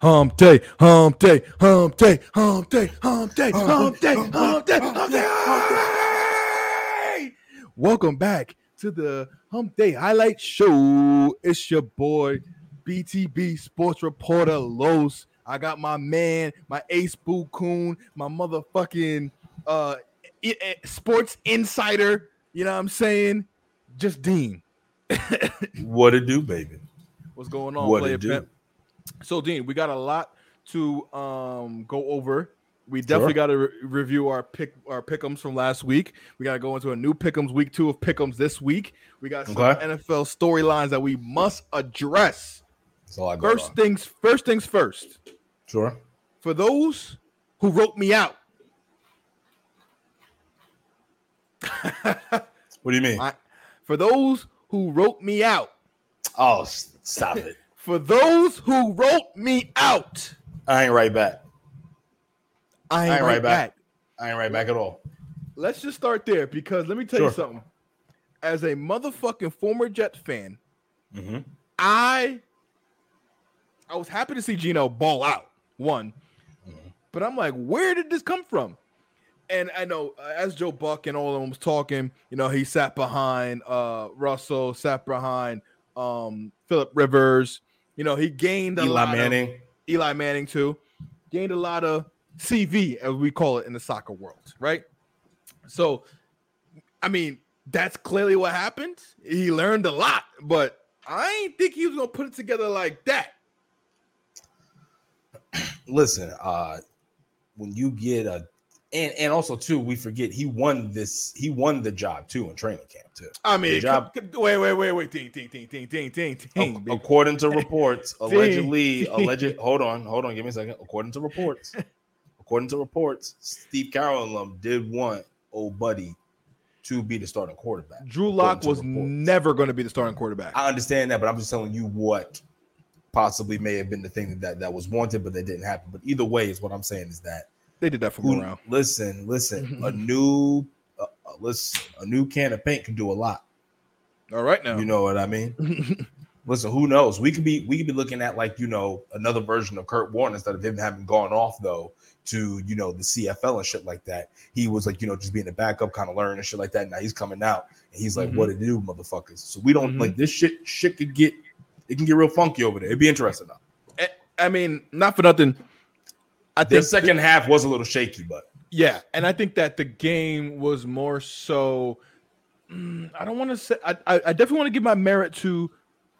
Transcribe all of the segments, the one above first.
hump day, hump day, hump day, hump day, hump day, hump day, hump day, hump day. Welcome back to the Hump Day Highlight Show. It's your boy BTB Sports Reporter Los. I got my man, my ace Boo Coon, my motherfucking uh i- i- sports insider. You know what I'm saying? Just Dean. What it do, baby? What's going on, What player it do? So, Dean, we got a lot to um go over. We definitely got to re- review our pick our pickums from last week. We got to go into a new pickums week two of pickums this week. We got some Okay. NFL storylines that we must address. That's all I got. First things first things first. sure. For those who wrote me out, What do you mean? I- for those who wrote me out, Oh, stop it! For those who wrote me out, I ain't right back. I ain't, I ain't right right back. back. I ain't right back at all. let's just start there because let me tell you something. As a motherfucking former Jet fan, Mm-hmm. I I was happy to see Geno ball out one, Mhm. but I'm like, where did this come from? And I know uh, as Joe Buck and all of them was talking, you know, he sat behind uh Russell, sat behind um Philip Rivers. You know, he gained a Eli lot of- Manning. Eli Manning too, gained a lot of CV as we call it in the soccer world, right? So, I mean, that's clearly what happened. He learned a lot, but I ain't think he was gonna put it together like that. Listen, uh, when you get a and and also too, we forget he won this. He won the job too in training camp too. I mean, job. c- c- wait, wait, wait, wait, ding, ding, ding, ding, ding, ding, ding. According to reports, allegedly, alleged. Hold on, hold on. Give me a second. According to reports, according to reports, Steve Carroll did want old buddy to be the starting quarterback. Drew Lock was reports. never going to be the starting quarterback. I understand that, but I'm just telling you what possibly may have been the thing that that was wanted, but that didn't happen. But either way, is what I'm saying is that they did that for who, around. listen, listen, a new, uh, uh, listen, a new can of paint can do a lot. All right now. You know what I mean? Listen, who knows? We could be we could be looking at like you know another version of Kurt Warner instead of him having gone off though to you know the CFL and shit like that. He was like you know just being a backup, kind of learning and shit like that. Now he's coming out and he's like, Mhm. "What to do, motherfuckers?" So we don't Mhm. like this shit. Shit could get it can get real funky over there. It'd be interesting though. I mean, not for nothing. I think second half was a little shaky, but Yeah, and I think that the game was more so. mm, I don't want to say. I, I, I definitely want to give my merit to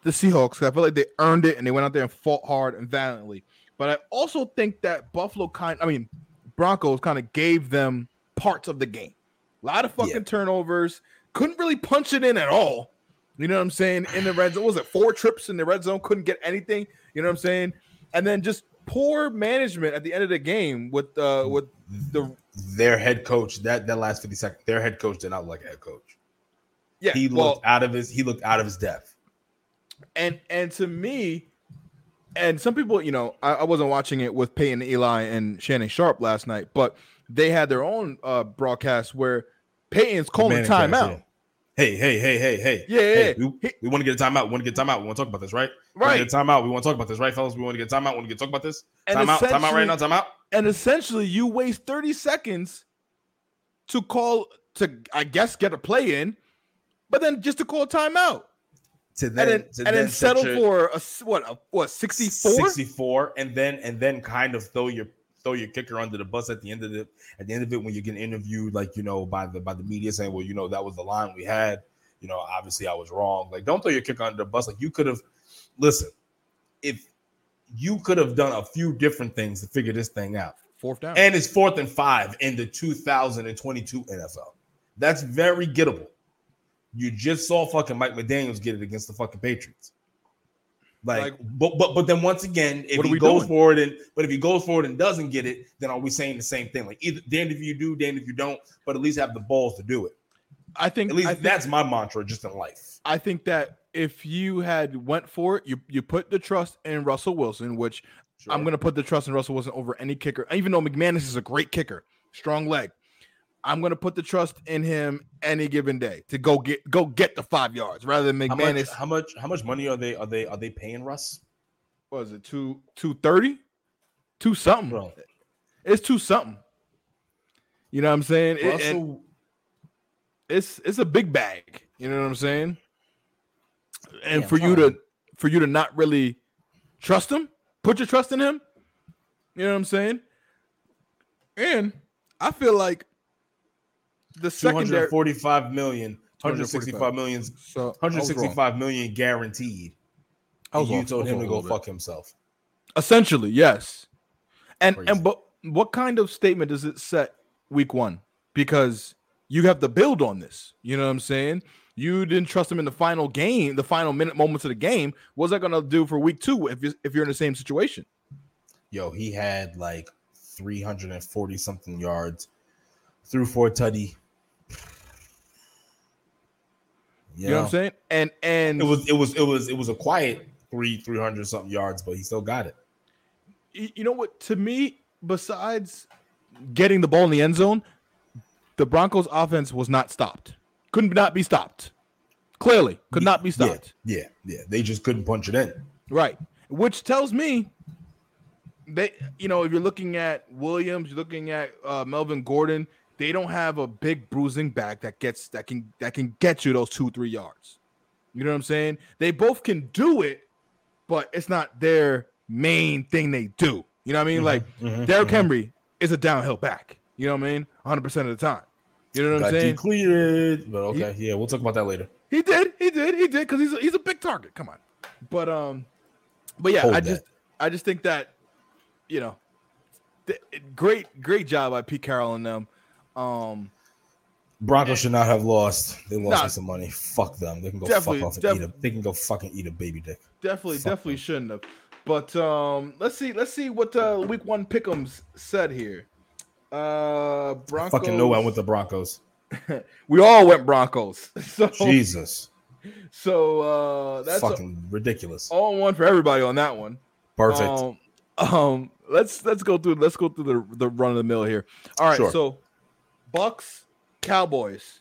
the Seahawks. 'cause I feel like they earned it and they went out there and fought hard and valiantly. But I also think that Buffalo kind. I mean, Broncos kind of gave them parts of the game. A lot of fucking Yeah. turnovers. Couldn't really punch it in at all. You know what I'm saying? In the red zone, was it four trips in the red zone? Couldn't get anything. You know what I'm saying? And then just poor management at the end of the game with uh with the their head coach that that last fifty seconds, their head coach did not look like a head coach. yeah He well, looked out of his he looked out of his depth. and and to me and some people you know I, I wasn't watching it with peyton eli and shannon sharpe last night but they had their own uh broadcast where peyton's calling timeout. Hey, hey, hey, hey, hey. Yeah, hey, yeah. We, we want to get a timeout. We want to get a timeout. We want to talk about this, right? We right Get a timeout. We want to talk about this, right, fellas? We want to get a timeout. We want to get talk about this. And Timeout. Timeout right now. Timeout. and essentially you waste 30 seconds to call to i guess get a play in but then just to call a timeout To and then to and then set settle for a what a, what 64 64, and then and then kind of throw your throw your kicker under the bus at the end of the at the end of it when you get interviewed, like you know, by the by the media saying, well, you know, that was the line we had. You know, obviously I was wrong. Like, don't throw your kicker under the bus. Like, you could have listen. If you could have done a few different things to figure this thing out. fourth down and it's fourth and five in the 2022 NFL. That's very gettable. You just saw fucking Mike McDaniels get it against the fucking Patriots. Like, Like- but but but then once again, if he goes doing? forward and but if he goes forward and doesn't get it, then are we saying the same thing? Like either damned if you do, damned if you don't, but at least have the balls to do it. i think At least think, that's my mantra just in life. I think that if you had went for it you you put the trust in russell wilson which Sure. I'm going to put the trust in Russell Wilson over any kicker, even though McManus is a great kicker, strong leg. I'm going to put the trust in him any given day to go get go get the five yards rather than how McManus. much, how much how much money are they are they are they paying Russ? what was it two two thirty? two something. Bro. It's two something. You know what I'm saying? It- and it's it's a big bag. You know what I'm saying? And for you to for you to not really trust him, put your trust in him. You know what I'm saying? And I feel like the secondary. 245 million, 165 million, So I was wrong. 165 million guaranteed. I was you told him to go fuck himself. Essentially, yes. And Crazy. and but what kind of statement does it set week one? Because you have to build on this. You know what I'm saying? You didn't trust him in the final game, the final minute moments of the game. What's that gonna do for week two if you if you're in the same situation? Yo, he had like 340 something yards through four tutty. You know what I'm saying? And and It was it was it was it was a quiet three 300 something yards, but he still got it. you know what? To me, besides getting the ball in the end zone, the Broncos' offense was not stopped. Couldn't not be stopped. Clearly, could not be stopped. Yeah, yeah. They just couldn't punch it in. Right. Which tells me they, you know, if you're looking at Williams, you're looking at uh, Melvin Gordon, they don't have a big bruising back that gets that can that can get you those two three yards. You know what I'm saying? They both can do it, but it's not their main thing they do. You know what I mean? Like Mhm, Derrick mhm. Henry is a downhill back. You know what I mean? 100 percent of the time. You know what I'm saying? depleted, but okay, yeah, we'll talk about that later. He did. He did. He did because he's a, he's a big target. Come on, but um, but yeah, Hold I that. just I just think that you know, th- great great job by Pete Carroll and them. Um, Broncos should not have lost. They lost Nah. me some money. Fuck them. They can go fuck off and def- eat a. They can go fucking eat a baby dick. definitely Fuck definitely them. shouldn't have. But um, let's see let's see what uh, week one pickums said here. Uh, Broncos. Fucking no one went with the Broncos. we all went Broncos. So Jesus, so uh, that's a- fucking ridiculous. all one for everybody on that one. Perfect. Um, um, let's let's go through let's go through the the run of the mill here. All right, Sure. so Bucks, Cowboys.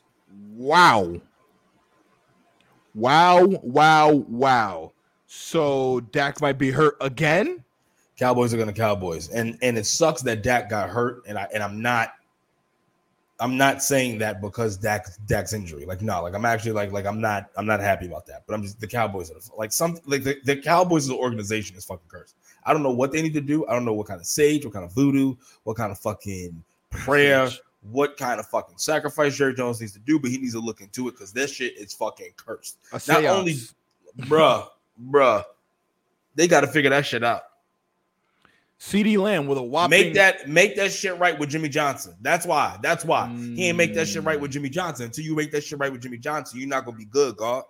Wow. Wow, wow, wow. So Dak might be hurt again. Cowboys are gonna Cowboys, and and it sucks that Dak got hurt, and I and I'm not. I'm not saying that because Dak Dak's injury. Like no, like I'm actually like like I'm not I'm not happy about that. But I'm just the Cowboys are like some like the, the Cowboys as an organization is fucking cursed. I don't know what they need to do. I don't know what kind of sage, what kind of voodoo, what kind of fucking prayer, what kind of fucking sacrifice Jerry Jones needs to do, but he needs to look into it because this shit is fucking cursed. Not only, bruh, bruh, they got to figure that shit out. CeeDee Lamb with a whopping Make that make that shit right with Jimmy Johnson. That's why. That's why he ain't make that shit right with mm. Jimmy Johnson. Until you make that shit right with Jimmy Johnson, you're not gonna be good, God.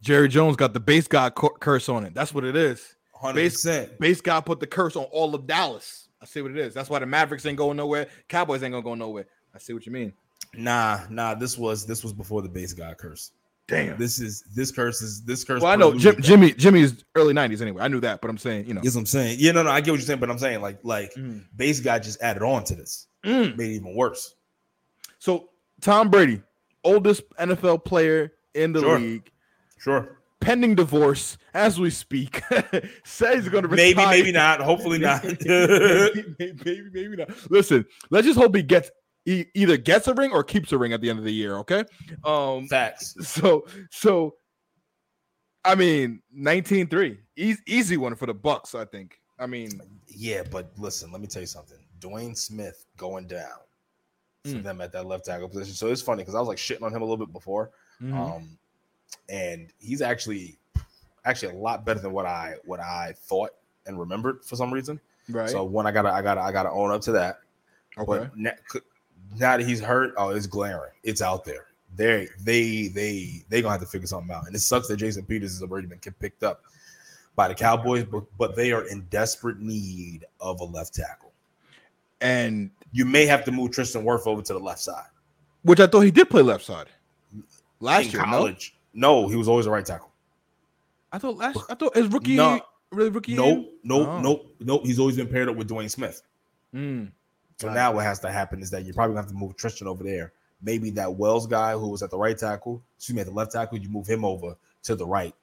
Jerry Jones got the base cu- curse on it. That's what it is. Hundred percent. Based God put the curse on all of Dallas. I see what it is. That's why the Mavericks ain't going nowhere. Cowboys ain't gonna go nowhere. I see what you mean. Nah, nah. This was this was before the Based God curse. Damn. This is this curse is this curse. Well, I know Jim, preluded. Jimmy. Jimmy's early '90s anyway. I knew that, but I'm saying, you know, Yes, I'm saying. Yeah, no, no. I get what you're saying, but I'm saying like like Mm. Based God just added on to this, Mm. made it even worse. So Tom Brady, oldest NFL player in the Sure. league, Sure. Pending divorce as we speak, says he's going to Maybe, retire. maybe maybe not. Hopefully not. maybe, maybe, maybe not. Listen, let's just hope he gets he either gets a ring or keeps a ring at the end of the year. Okay. Um. Facts. So so, I mean, 19-3. Easy, easy one for the Bucks. I think. I mean, Yeah, but listen, let me tell you something. Dwayne Smith going down for Mm. them at that left tackle position. So it's funny because I was like shitting on him a little bit before. mhm. Um, and he's actually actually a lot better than what I what I thought and remembered for some reason. right. So one, I gotta I gotta I gotta own up to that. okay. But now, now that he's hurt, oh, it's glaring. It's out there. They they they they gonna have to figure something out. And it sucks that Jason Peters has already been picked up by the Cowboys, but but they are in desperate need of a left tackle. and You may have to move Tristan Wirfs over to the left side. which I thought he did play left side last in year. College. No? he was always a right tackle. I thought last. I thought his rookie. No. really rookie. Nope, nope, Oh. nope, nope. He's always been paired up with Dwayne Smith. Mm. So Got now what has to happen is that you're probably gonna have to move Tristan over there. Maybe that Wells guy who was at the right tackle, excuse me, at the left tackle, you move him over to the right.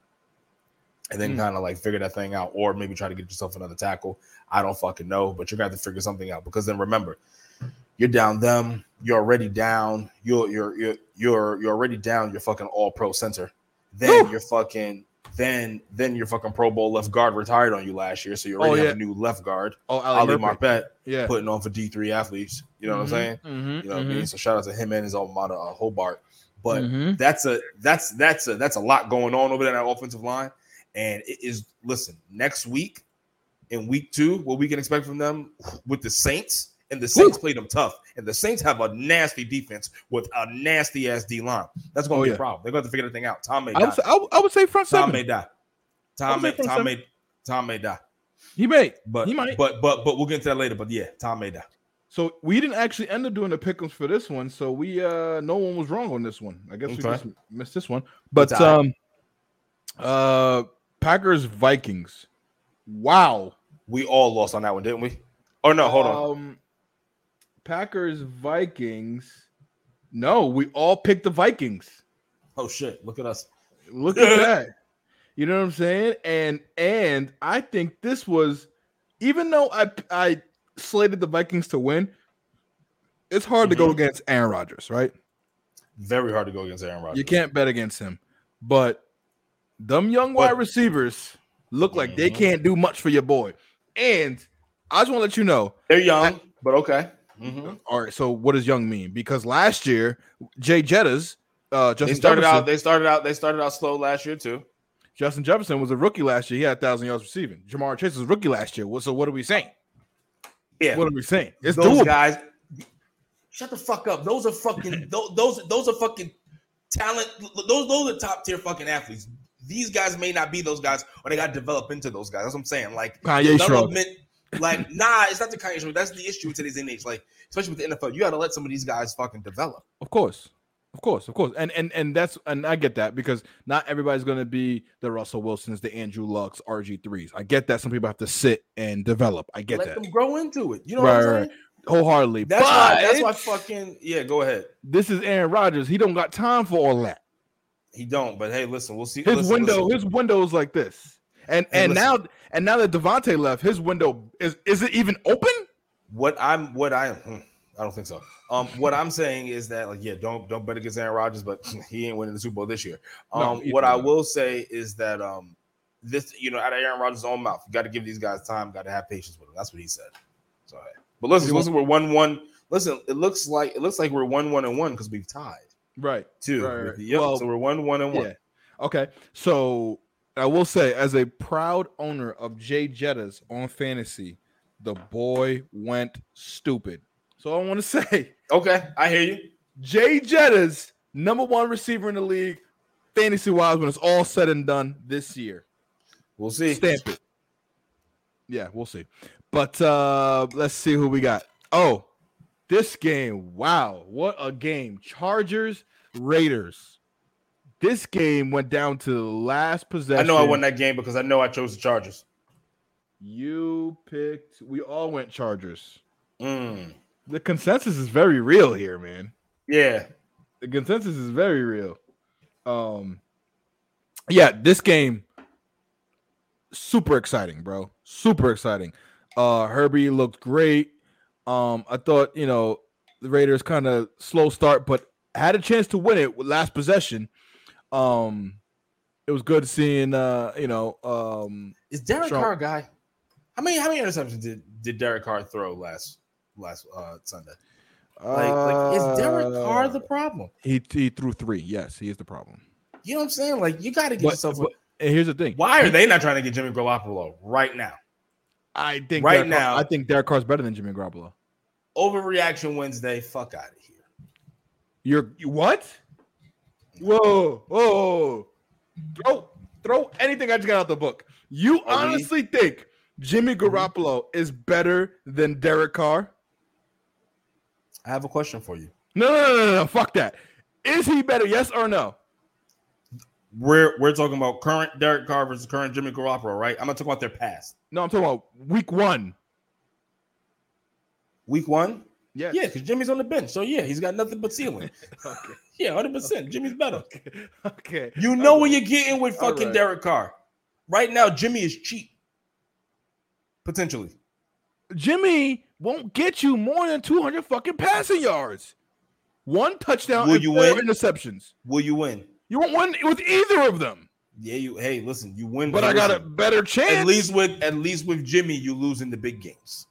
and then Mm. kind of like figure that thing out, or maybe try to get yourself another tackle. I don't fucking know, but you're gonna have to figure something out because then remember, you're down them. You're already down. You're you're you're you're you're already down. You're fucking all pro center. Then Whew. you're fucking then then your fucking Pro Bowl left guard retired on you last year, so you already Oh, have a new left guard, Oh, Ali Murphy. Marpet, Yeah. putting on for D three athletes. You know what I'm saying? Mhm, You know what I mean? So shout out to him and his alma mater, uh, Hobart. But mhm. that's a that's that's a that's a lot going on over there in that offensive line. And it is listen, next week in week two, what we can expect from them with the Saints, and the Saints played them tough. And the Saints have a nasty defense with a nasty ass D line. That's gonna Oh, be yeah. a problem. They're have to figure that thing out. Tom may I die. would, say, I, would, I would say front Tom seven. may die. Tom may Tom may Tom may die. He may. But He might. but but but we'll get into that later. But yeah, Tom may die. So we didn't actually end up doing the pickums for this one. So we uh no one was wrong on this one. I guess we just missed this one. But um uh Packers Vikings. Wow. We all lost on that one, didn't we? Oh no, hold on. Packers Vikings. No, we all picked the Vikings. Oh shit, look at us. Look at that. You know what I'm saying? And and I think this was even though I I slated the Vikings to win, it's hard to go Mhm. against Aaron Rodgers, right? Very hard to go against Aaron Rodgers. You can't bet against him. But them young wide But- receivers look like they Mhm. can't do much for your boy. And I just want to let you know. They're young, but okay. Mhm. All right, so what does young mean? Because last year, Jay Jettas, uh, Justin They started Jefferson, out. They started out. They started out slow last year too. Justin Jefferson was a rookie last year. He had thousand yards receiving. Ja'Marr Chase was a rookie last year. So what are we saying? Yeah, What are we saying? It's those doable. guys. Shut the fuck up. Those are fucking. those, those those are fucking talent. Those those are top tier fucking athletes. These guys may not be those guys, or they got to develop into those guys. That's what I'm saying. Like Kanye development. Like nah, it's not the Kanye. That's the issue with today's age. Like especially with the NFL, you got to let some of these guys fucking develop. Of course. Of course, of course. And and and that's and I get that because not everybody's gonna be the Russell Wilsons, the Andrew Lucks, RG3s. I get that some people have to sit and develop. I get let that them grow into it. You know Right, what I'm right. saying? wholeheartedly. That's why. That's why. Fucking yeah. Go ahead. this is Aaron Rodgers. He don't got time for all that. He don't. But hey, listen. We'll see. His listen, window, listen. his window is like this. And Hey, and listen. now and now that Davante left, his window is is it even open? what I'm what I hmm, I don't think so. Um, what I'm saying is that like yeah, don't don't bet against Aaron Rodgers, but he ain't winning the Super Bowl this year. Um, he's what I not. will say is that um, this you know out of Aaron Rodgers' own mouth, you got to give these guys time, got to have patience with them. That's what he said. So, but listen, listen, we're one one. Listen, it looks like it looks like we're one one and one because we've tied Right. Two. Right, right. Yep. Well, so we're one one and one. Yeah. Okay. So I will say, as a proud owner of Jay Jettas on fantasy, the boy went stupid. So I want to say, Okay, I hear you. Jay Jettas, number one receiver in the league, fantasy wise, when it's all said and done this year. We'll see. Stamp it. Yeah, we'll see. But uh let's see who we got. Oh, this game. Wow, what a game. Chargers, Raiders. This game went down to the last possession. I know I won that game because I know I chose the Chargers. You picked we all went Chargers. Mm, The consensus is very real here, man. yeah. The consensus is very real. Um yeah, this game super exciting, bro. Super exciting. Uh Herbie looked great. Um I thought, you know, the Raiders kind of slow start but had a chance to win it with last possession. Um it was good seeing uh, you know, um Is Derek Trump. Carr a guy? How many how many interceptions did did Derek Carr throw last last uh Sunday? Like, like is Derek Carr the uh, problem? he he threw 3. Yes, he is the problem. You know what I'm saying? Like you got to get But, yourself. a- and here's the thing. why are they not trying to get Jimmy Garoppolo right now? I think Right Derek Carr- now- I think Derek Carr's better than Jimmy Garoppolo. Overreaction Wednesday. Fuck out of here. You're you what? Whoa, whoa. Throw throw anything I just got out the book. You Are we- honestly think Jimmy Garoppolo is better than Derek Carr? I have a question for you. No, no, no, no, no. Fuck that. Is he better? Yes or no? We're we're talking about current Derek Carr versus current Jimmy Garoppolo, right? I'm not talking about their past. No, I'm talking about week one. Week one, Yes. yeah, because Jimmy's on the bench, so yeah, he's got nothing but ceiling. Okay. Yeah, hundred percent. Jimmy's better. Okay. You know what you're getting with fucking right. Derek Carr. Right now, Jimmy is cheap. Potentially. Jimmy won't get you more than 200 fucking passing yards. One touchdown Will and you four win? interceptions. Will you win? You won't win with either of them. Yeah, you hey, listen, you win. But I got a better chance. at least with at least with Jimmy, you lose in the big games.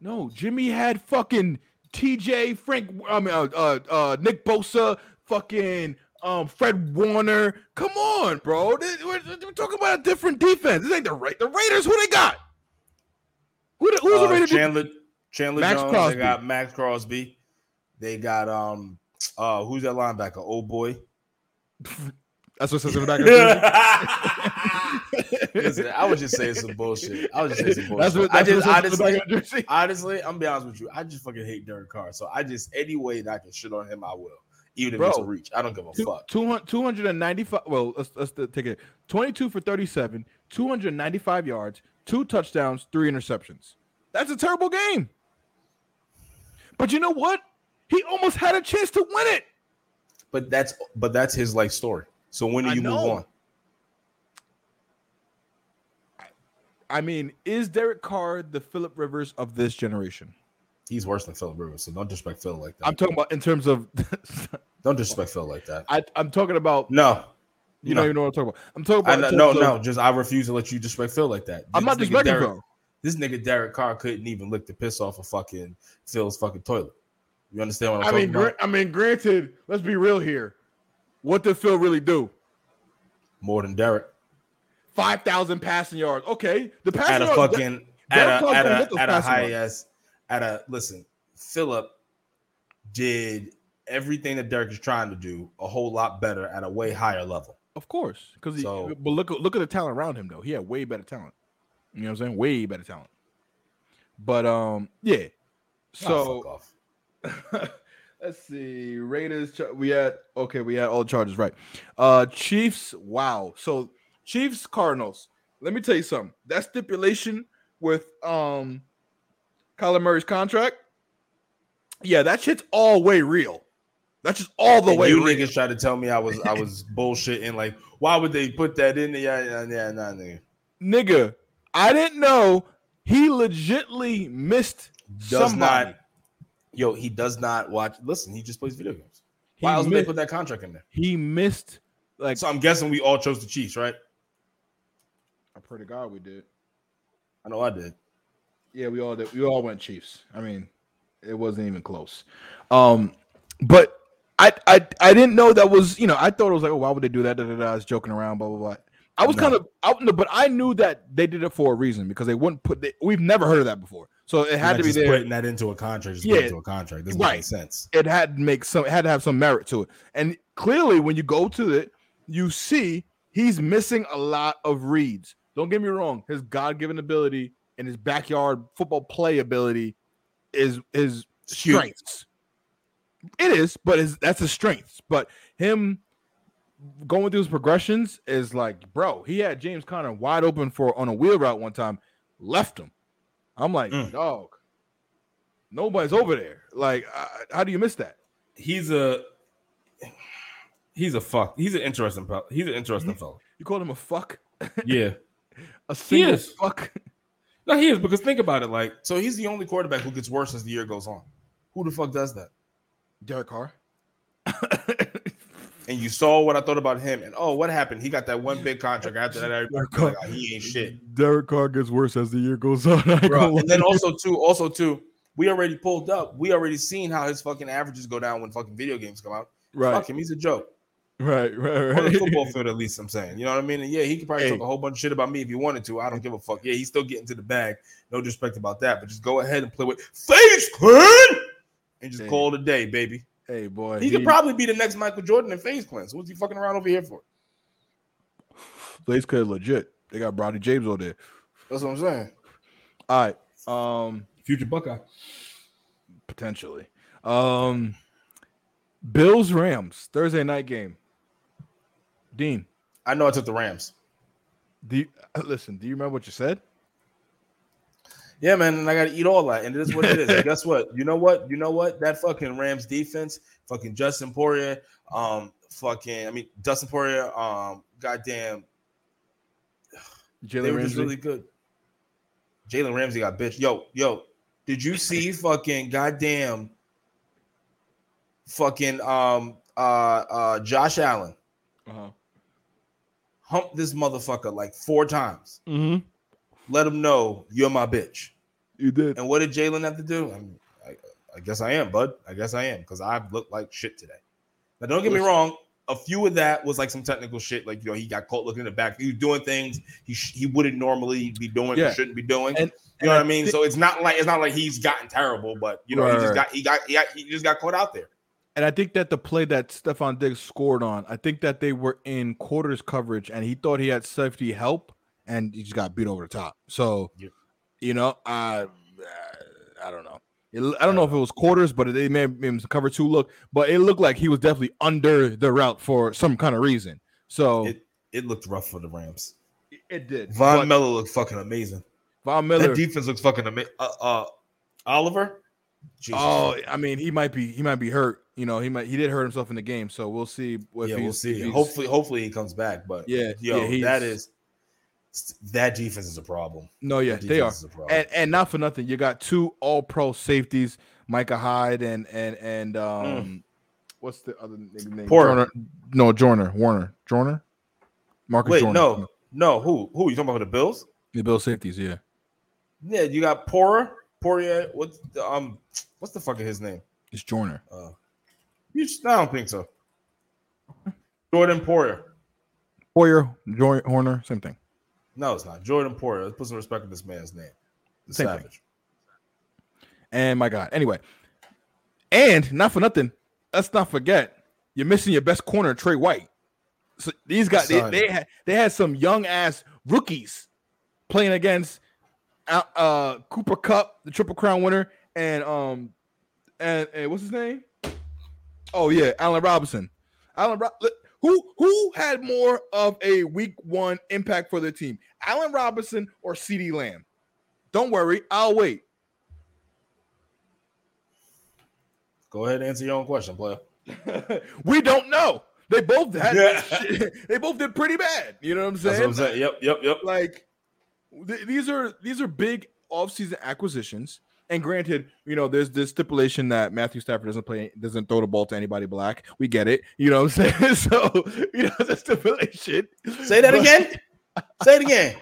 No, Jimmy had fucking TJ Frank. I mean, uh, uh, uh, Nick Bosa, fucking um, Fred Warner. Come on, bro. We're, we're talking about a different defense. This ain't the right. The Raiders. Who they got? Who the, who's the Uh, Raiders? Chandler Chandler Max Jones. Crosby. They got Max Crosby. They got um uh who's that linebacker? Old boy. That's what says in the back the. Listen, I was just saying some bullshit. I was just saying some bullshit. That's what, I that's just in the honestly, back of the jersey. honestly, I'm be honest with you. I just fucking hate Derek Carr. So I just any way that I can shit on him, I will. Even if Bro, it's a reach. I don't give a Two- fuck. 200 295 well let's, let's take it 22 for 37 295 yards two touchdowns three interceptions that's a terrible game but you know what he almost had a chance to win it But that's but that's his life story. So when do you move on? i mean is derek carr the philip rivers of this generation He's worse than Philip Rivers. So don't disrespect Phil like that. i'm talking about in terms of don't disrespect Phil like that. I, i'm talking about No. you no. don't even know what i'm talking about i'm talking about in no, of- no. Just I refuse to let you disrespect Phil like that. i'm not disrespecting Derek- Phil. This nigga Derek Carr couldn't even lick the piss off of fucking Phil's fucking toilet. You understand what I'm i talking mean about? i mean granted let's be real here what did phil really do More than Derek. 5,000 passing yards. Okay. The passing At a yards, fucking Derek at a at a at a high ass at a listen, Philip did everything that Derek is trying to do a whole lot better at a way higher level. Of course, because So- but look look at the talent around him though. He had way better talent. You know what I'm saying? Way better talent. But um, yeah. So let's see. Raiders. We had okay. We had all the charges right. Uh, Chiefs. Wow. So Chiefs Cardinals. Let me tell you something. That stipulation with um, Kyler Murray's contract. Yeah, that shit's all way real. That's just all the And way you real. niggas tried to tell me I was I was bullshitting. Like, why would they put that in there? Yeah, yeah, yeah, nah, nigga. nigga, I didn't know he legitly missed Does somebody. not. Yo, he does not watch. Listen, he just plays video games. He, Why else would they put that contract in there? he missed like So I'm guessing we all chose the Chiefs, right? I pray to God we did. I know I did. Yeah, we all did. We all went Chiefs. I mean, it wasn't even close. Um, but I I I didn't know that was you know I thought it was like oh why would they do that? Da, da, da, I was joking around, blah blah blah. I was No. kind of out, no, but I knew that they did it for a reason because they wouldn't put. The, we've never heard of that before, so it had to be there. putting that into a contract. Just Yeah. into a contract. Doesn't make sense. it had to make some it had to have some merit to it. And clearly when you go to it, you see he's missing a lot of reads. Don't get me wrong, his God-given ability and his backyard football playability is his strengths. It is, but his, that's his strengths. But him going through his progressions is like, bro, he had James Conner wide open for on a wheel route one time, left him. I'm like, Mm. dog, nobody's over there. Like, uh, how do you miss that? He's a he's a fuck. He's an interesting. He's an interesting fellow. You called him a fuck, Yeah. a single fuck. No, he is because think about it. Like, so he's the only quarterback who gets worse as the year goes on. Who the fuck does that? Derek Carr. And you saw what I thought about him. And oh, what happened? He got that one big contract. After that, Derek was like, "Oh, he ain't shit. Derek Carr gets worse as the year goes on. I ain't gonna Bro, and then also too, also too, we already pulled up. We already seen how his fucking averages go down when fucking video games come out. right, Fuck him, he's a joke. Right, right, right. On the right. football field, at least I'm saying. You know what I mean? And yeah, he could probably Hey. talk a whole bunch of shit about me if he wanted to. I don't give a fuck. Yeah, he's still getting to the bag. No disrespect about that, but just go ahead and play with face clean and just Hey. call it a day, baby. hey boy, He could probably be the next Michael Jordan in face cleanse. What's he fucking around over here for? Blaze Clear legit. They got Bronny James over there. That's what I'm saying. All right, um, Future Buckeye. potentially. Um, Bills Rams Thursday night game. Dean, I know I took the Rams. do you, listen? Do you remember what you said? Yeah, man, and I got to eat all that, and it is what it is. And guess what? You know what? You know what? That fucking Rams defense, fucking Justin Poirier, um, fucking, I mean Dustin Poirier, um, goddamn, They Jalen just Ramsey. really good. Jalen Ramsey got bitch. Yo, yo, did you see fucking goddamn fucking um uh uh Josh Allen uh-huh. Hump this motherfucker like four times? mm-hmm. Let him know you're my bitch. You did. And what did Jalen have to do? I, mean, I, I guess I am, bud. I guess I am because I've looked like shit today. Now, don't get me wrong. A few of that was like some technical shit, like you know, he got caught looking in the back. He was doing things he sh- he wouldn't normally be doing, Yeah. shouldn't be doing. And- you know and what I mean? thi- so it's not like it's not like he's gotten terrible, but you know, he just got he got he got he just got caught out there. And I think that the play that Stefon Diggs scored on, I think that they were in quarters coverage and he thought he had safety help and he just got beat over the top. So, Yep. you know, I I don't know. I don't know if it was quarters, but they may have been cover two look, but it looked like he was definitely under the route for some kind of reason. So It it looked rough for the Rams. it, did. Von But Miller looked fucking amazing. Von Miller. That defense looks fucking amazing. Uh, uh, Oliver. Jesus. Oh, I mean, he might be he might be hurt. You know, he might he did hurt himself in the game, so we'll see. Yeah, we'll see. Hopefully, hopefully he comes back. But Yeah, yo, yeah, that is that defense is a problem. No, yeah, they are. defense is a problem. And and not for nothing, you got two all pro safeties, Micah Hyde and and and um what's the other name? Porter. Jorner- No, Jorner, Warner. Jorner? Marcus Wait, Jorner. no, no. Who? Who you talking about? The Bills? The Bill safeties, yeah. Yeah, you got Pora. Poirier. What's the, um? What's the fuck is his name? It's Jorner. Uh, I don't think so. Jordan Poirier. Hoyer, Joy, Horner, same thing. No, it's not Jordan Poirier. Let's put some respect on this man's name. The Same thing. Savage. And my God. Anyway. And not for nothing, let's not forget you're missing your best corner, Trey White. So these guys they, they had they had some young ass rookies playing against uh, uh Cooper Kupp, the triple crown winner, and um and, and what's his name? Oh yeah, Allen Robinson. Allen look, who who had more of a week one impact for their team? Allen Robinson or CeeDee Lamb? Don't worry, I'll wait. Go ahead and answer your own question, player. we don't know. They both had Yeah. they both did pretty bad. You know what I'm saying? what I'm saying. Yep, yep, yep. Like th- these are these are big offseason acquisitions. And granted, you know, there's this stipulation that Matthew Stafford doesn't play, doesn't throw the ball to anybody black. We get it. You know what I'm saying? So, you know, the stipulation. Say that But- again. Say it again.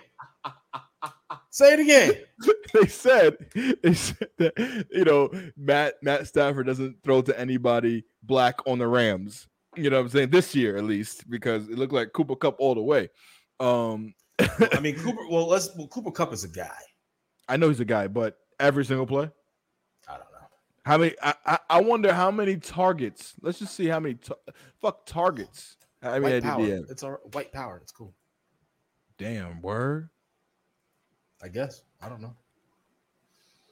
Say it again. they said they said that you know Matt Matt Stafford doesn't throw to anybody black on the Rams. You know what I'm saying? This year at least, because it looked like Cooper Kupp all the way. Um I mean, Cooper. Well, let's. Well, Cooper Kupp is a guy. I know he's a guy, but every single play. I don't know. How many? I, I, I wonder how many targets. Let's just see how many. ta- fuck targets. I mean, White power. yeah. It's all right. white power. It's cool. Damn word. I guess. I don't know.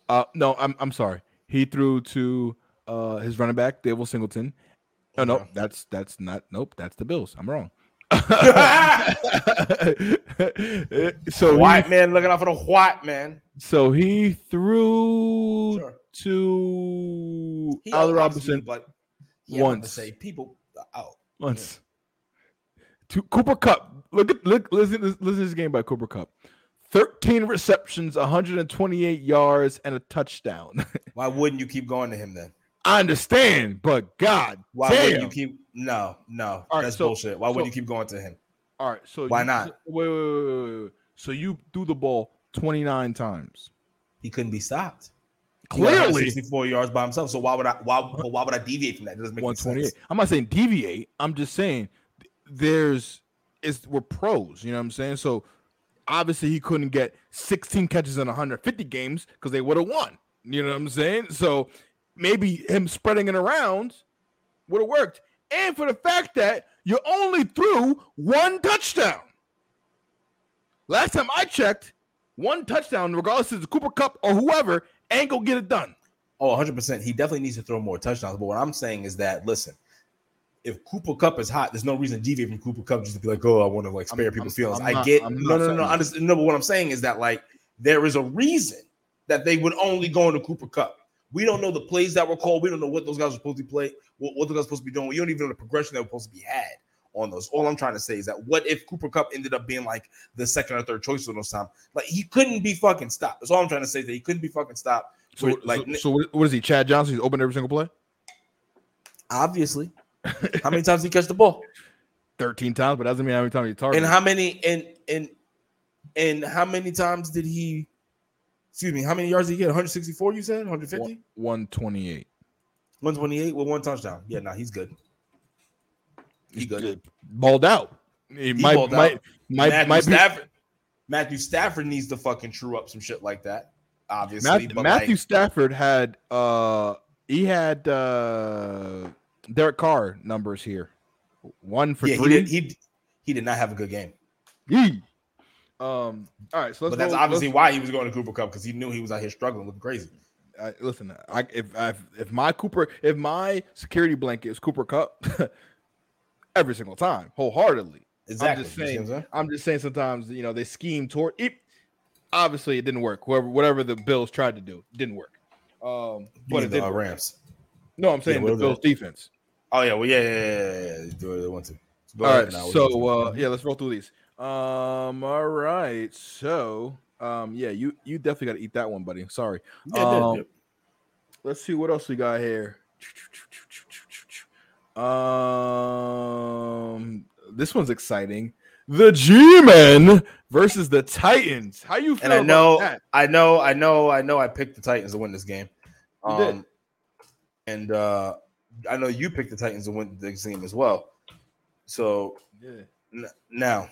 Uh, no, I'm I'm sorry. He threw to uh his running back, Dable Singleton. Oh no, that's that's not. Nope, that's the Bills. I'm wrong. so white he, man looking out for the white man. so he threw Sure. to He Allen Robinson but yeah, to once. say people. Oh, once. To Cooper Kupp. Look at look listen listen to this game by Cooper Kupp. 13 receptions, 128 yards, and a touchdown. why wouldn't you keep going to him then? I understand, but God Why damn. wouldn't you keep? No, no, right, that's so- bullshit. Why so- wouldn't you keep going to him? All right, so Why you- not? Wait, wait, wait, wait, wait. So you threw the ball 29 times. He couldn't be stopped. Clearly, 64 yards by himself. So why would I? Why? Why would I deviate from that? It doesn't make any 128. sense. I'm not saying deviate. I'm just saying there's it's we're pros. You know what I'm saying? So obviously he couldn't get 16 catches in 150 games because they would have won. You know what I'm saying? So maybe him spreading it around would have worked. And for the fact that you only threw one touchdown. Last time I checked, one touchdown, regardless of it's Cooper Kupp or whoever, ain't gonna get it done. Oh, 100%. He definitely needs to throw more touchdowns. But what I'm saying is that, listen, if Cooper Kupp is hot, there's no reason to deviate from Cooper Kupp just to be like, oh, I want to like spare I'm- people's I'm- feelings. I'm I not- get I'm no, not no, no, saying no, that. understand- no. But what I'm saying is that like there is a reason that they would only go into Cooper Kupp. We don't know the plays that were called. We don't know what those guys were supposed to play, what, what those guys were supposed to be doing. We don't even know the progression that was supposed to be had. on those. All I'm trying to say is that what if Cooper Kupp ended up being like the second or third choice on those time? Like he couldn't be fucking stopped. That's all I'm trying to say. is That he couldn't be fucking stopped. So, With, like so, so what- what is he? Chad Johnson? He's open every single play. obviously, how many times did he catch the ball? Thirteen times, but doesn't mean how many times he targeted. And how many and and and how many times did he? Excuse me. How many yards did he get? 164. You said 150. One twenty-eight. 128 with one touchdown. Yeah, nah, he's good. He good. Balled out. He, might balled might out. might Matthew might Stafford. Matthew Stafford needs to fucking true up some shit like that. Obviously, Matthew, but Matthew like, Stafford had uh he had uh Derek Carr numbers here. One for yeah, he three. did. He he did not have a good game. Yee. Um. All right. So let's. But that's roll- obviously why he was going to Cooper Kupp because he knew he was out here struggling, looking crazy. I, listen. I if I, if my Cooper if my security blanket is Cooper Kupp, every single time, wholeheartedly. Exactly. just You see saying- I'm? I'm just saying sometimes you know they scheme toward it. Obviously, it didn't work. Whoever whatever the Bills tried to do didn't work. Um, but it did. the uh. Rams. No, I'm saying the Bills the- defense. Oh yeah, well yeah, yeah, yeah, yeah. yeah. They do what they want to. All right, now. So uh, yeah, let's roll through these. Um, all right, so um, yeah, you you definitely got to eat that one, buddy. Sorry. Yeah, yeah, um, yeah. Let's see what else we got here. Um, this one's exciting. The G-Men versus the Titans. How you feel? and I about know, that? I know, I know, I know. I picked the Titans to win this game. You did. Um, and uh, I know you picked the Titans to win this game as well. So Yeah. n- now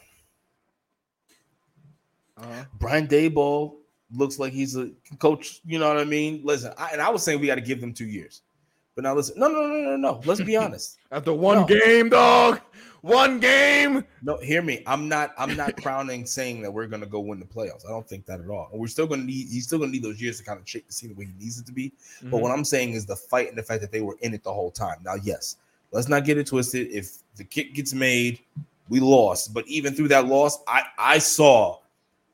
Uh-huh. Brian Daboll looks like he's a coach. You know what I mean? Listen, I, and I was saying we got to give them two years, but now listen, no, no, no, no, no. Let's be honest. After one No. game, dog, one game. No, hear me. I'm not. I'm not crowning saying that we're gonna go win the playoffs. I don't think that at all. And we're still gonna need. He's still gonna need those years to kind of shape the scene the way he needs it to be. Mm-hmm. But what I'm saying is the fight and the fact that they were in it the whole time. Now, yes, let's not get it twisted. If the kick gets made, we lost. But even through that loss, I I saw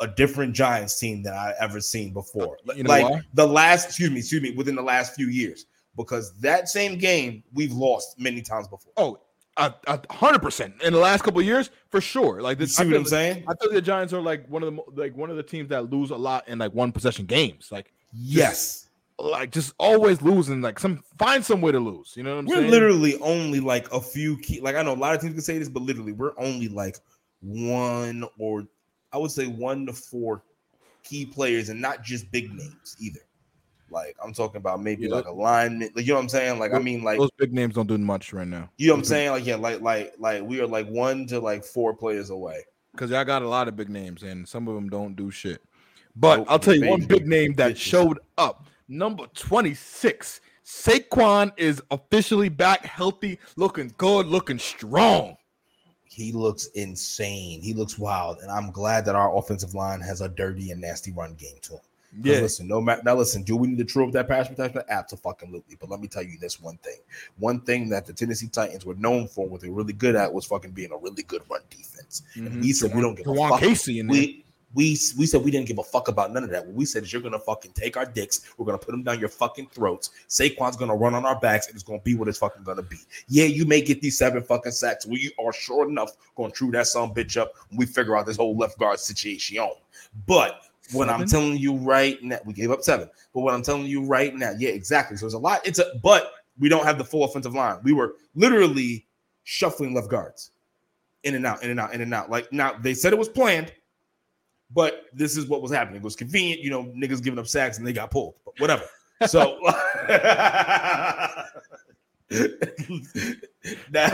a different Giants team than I ever seen before. You know like why? the last, excuse me, excuse me, within the last few years, because that same game we've lost many times before. Oh, a a hundred percent in the last couple years for sure. Like You this, see what I'm saying? I feel like the Giants are like one of the like one of the teams that lose a lot in like one possession games. Like Yes. like just always losing. Like some find some way to lose. You know what I'm We're saying? literally only like a few key. Like I know a lot of teams can say this, but literally, we're only like one or I would say one to four key players, and not just big names either. Like I'm talking about maybe Yeah. like alignment. Like you know what I'm saying? Like I mean, like those big names don't do much right now you know what I'm saying? Like yeah, like like like we are like one to like four players away. because I got a lot of big names and some of them don't do shit. But Nope, I'll tell you one big name that showed up. Number 26. Saquon is officially back healthy, looking good, looking strong. He looks insane. He looks wild, and I'm glad that our offensive line has a dirty and nasty run game to him. Yeah. Listen, no matter now. Listen, do we need to true up that pass protection? Absolutely. But let me tell you this one thing. One thing that the Tennessee Titans were known for, what they're really good at, was fucking being a really good run defense. And Mhm. we said we don't give a Jawan fuck. Casey in there. We we we said we didn't give a fuck about none of that. What we said is you're gonna fucking take our dicks. We're gonna put them down your fucking throats. Saquon's gonna run on our backs, and it's gonna be what it's fucking gonna be. Yeah, you may get these seven fucking sacks. We are sure enough gonna true that some bitch up when we figure out this whole left guard situation. But what I'm telling you right now, we gave up seven. But what I'm telling you right now, yeah, exactly. So there's a lot. It's a but we don't have the full offensive line. We were literally shuffling left guards in and out, in and out, in and out. Like now they said it was planned, but this is what was happening. It was convenient, you know, niggas giving up sacks and they got pulled, but whatever. So now,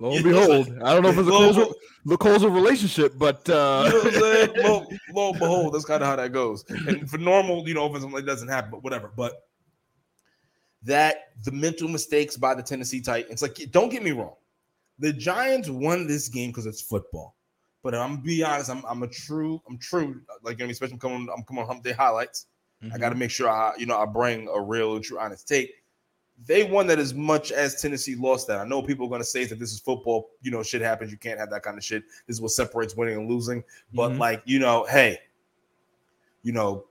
Lo and You know I'm behold, I don't know if it's a causal, the causal relationship, but uh, you know what I'm saying? Lo, lo and behold, that's kind of how that goes. And for normal, you know, offensive it doesn't happen, but whatever. But that the mental mistakes by the Tennessee Titans, like, don't get me wrong, the Giants won this game because it's football. But I'm be honest, I'm I'm a true, I'm true. Like, I mean, especially coming, I'm coming on Hump Day highlights. I got to make sure I, you know, I bring a real true honest take. They won that as much as Tennessee lost that. I know people are going to say that this is football. You know, shit happens. You can't have that kind of shit. This is what separates winning and losing. But Mhm. like, you know, hey, you know,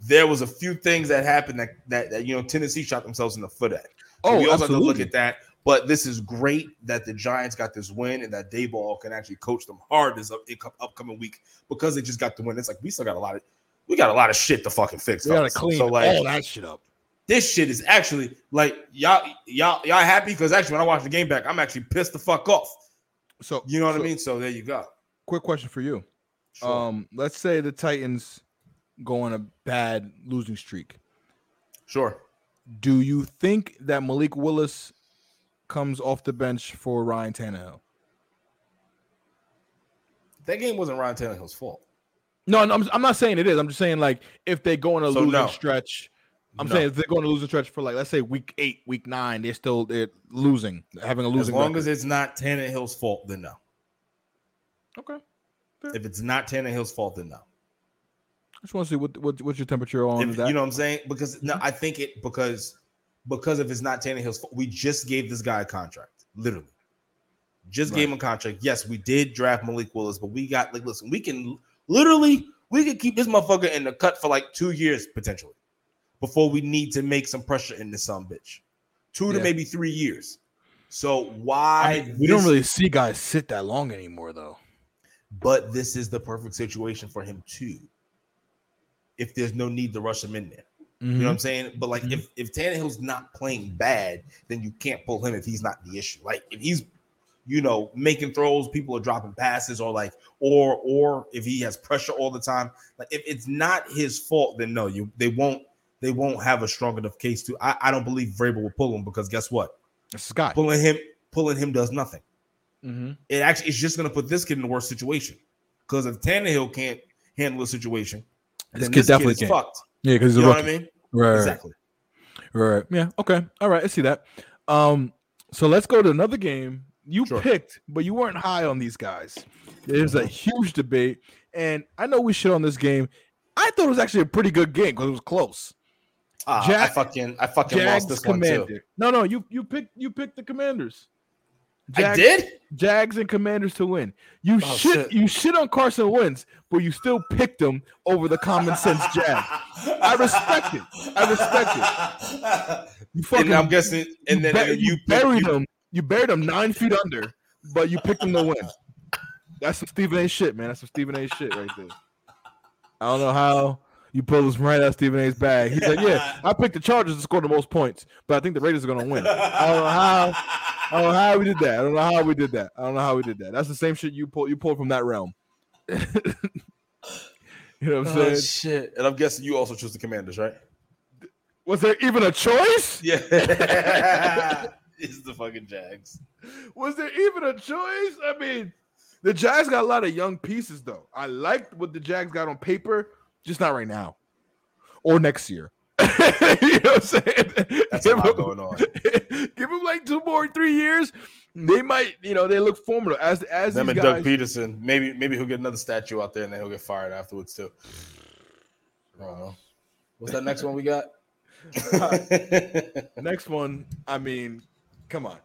there was a few things that happened that that, that you know Tennessee shot themselves in the foot at. Oh, we also absolutely. have to look at that. But this is great that the Giants got this win and that Daboll can actually coach them hard this up, upcoming week because they just got the win. It's like we still got a lot of we got a lot of shit to fucking fix. We gotta clean so, like, all that shit up. This shit is actually like y'all y'all y'all happy because actually when I watch the game back, I'm actually pissed the fuck off. So you know what so, I mean. So there you go. Quick question for you. Sure. Um, let's say the Titans go on a bad losing streak. Sure. Do you think that Malik Willis comes off the bench for Ryan Tannehill? That game wasn't Ryan Tannehill's fault. No, no I'm, I'm not saying it is. I'm just saying like if they go on a so losing no. stretch, I'm no. saying if they're going to lose a stretch for like let's say week eight, week nine, they're still they're losing, having a losing. As long record. as it's not Tannehill's fault, then no. Okay. Fair. If it's not Tannehill's fault, then no. I just want to see what, what what's your temperature on if, that. You know what I'm saying? Because no, mm-hmm. I think it because because if it's not Tannehill's fault, we just gave this guy a contract, literally. Just right. gave him a contract. Yes, we did draft Malik Willis, but we got like listen, we can literally we could keep this motherfucker in the cut for like two years potentially before we need to make some pressure in this some bitch. Two yeah. to maybe three years. So why I mean, we don't really see guys sit that long anymore though. But this is the perfect situation for him too if there's no need to rush him in there. Mm-hmm. You know what I'm mm-hmm. saying? But like mm-hmm. if if Tannehill's not playing bad, then you can't pull him if he's not the issue. Like if he's you know making throws, people are dropping passes, or like or or if he has pressure all the time, like if it's not his fault, then no, you they won't they won't have a strong enough case to. I, I don't believe Vrabel will pull him because guess what? Scott pulling him pulling him does nothing. Mm-hmm. It actually it's just going to put this kid in a worse situation because if Tannehill can't handle a situation, this kid definitely kid fucked. Yeah, because you know what I mean. Right. Exactly. Right. Yeah. Okay. All right. I see that. Um. So let's go to another game. You sure. picked, but you weren't high on these guys. There's a huge debate, and I know we shit on this game. I thought it was actually a pretty good game because it was close. Uh, I fucking I fucking Jags lost this commander. one too. No, no, you you picked you picked the Commanders. Jags, I did. Jags and Commanders to win. You oh, shit, shit, you shit on Carson Wentz, but you still picked them over the common sense Jags. I respect it. I respect it. You fucking. And I'm guessing, and then you, you buried you, him. You buried him nine feet under, but you picked him to win. That's some Stephen A. shit, man. That's some Stephen A. shit right there. I don't know how you pull this right out of Stephen A's bag. He's like, yeah, I picked the Chargers to score the most points, but I think the Raiders are going to win. I don't know how. I don't know how we did that. I don't know how we did that. I don't know how we did that. That's the same shit you pull. You pulled from that realm. you know what I'm oh, saying? Shit. And I'm guessing you also chose the Commanders, right? Was there even a choice? Yeah. it's the fucking Jags. Was there even a choice? I mean, the Jags got a lot of young pieces, though. I liked what the Jags got on paper just not right now or next year. you know what I'm saying? That's give a lot him, going on. Give him like two more, three years. They might, you know, they look formidable as as them and guys, Doug Pederson. Maybe maybe he'll get another statue out there and then he'll get fired afterwards too. I don't know. What's that next one we got? next one, I mean, come on.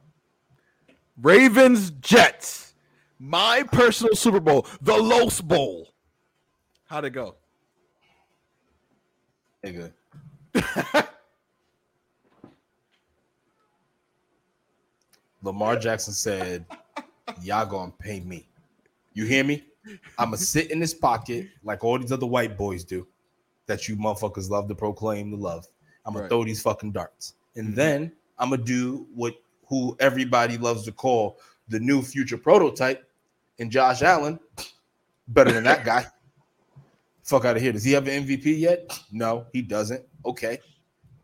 Ravens Jets. My personal Super Bowl, the Los Bowl. How'd it go? Nigga. Lamar Jackson said, Y'all gonna pay me. You hear me? I'ma sit in this pocket like all these other white boys do that you motherfuckers love to proclaim the love. I'm gonna right. throw these fucking darts. And mm-hmm. then I'm gonna do what who everybody loves to call the new future prototype and Josh Allen. Better than that guy. Fuck out of here. Does he have an MVP yet? No, he doesn't. Okay.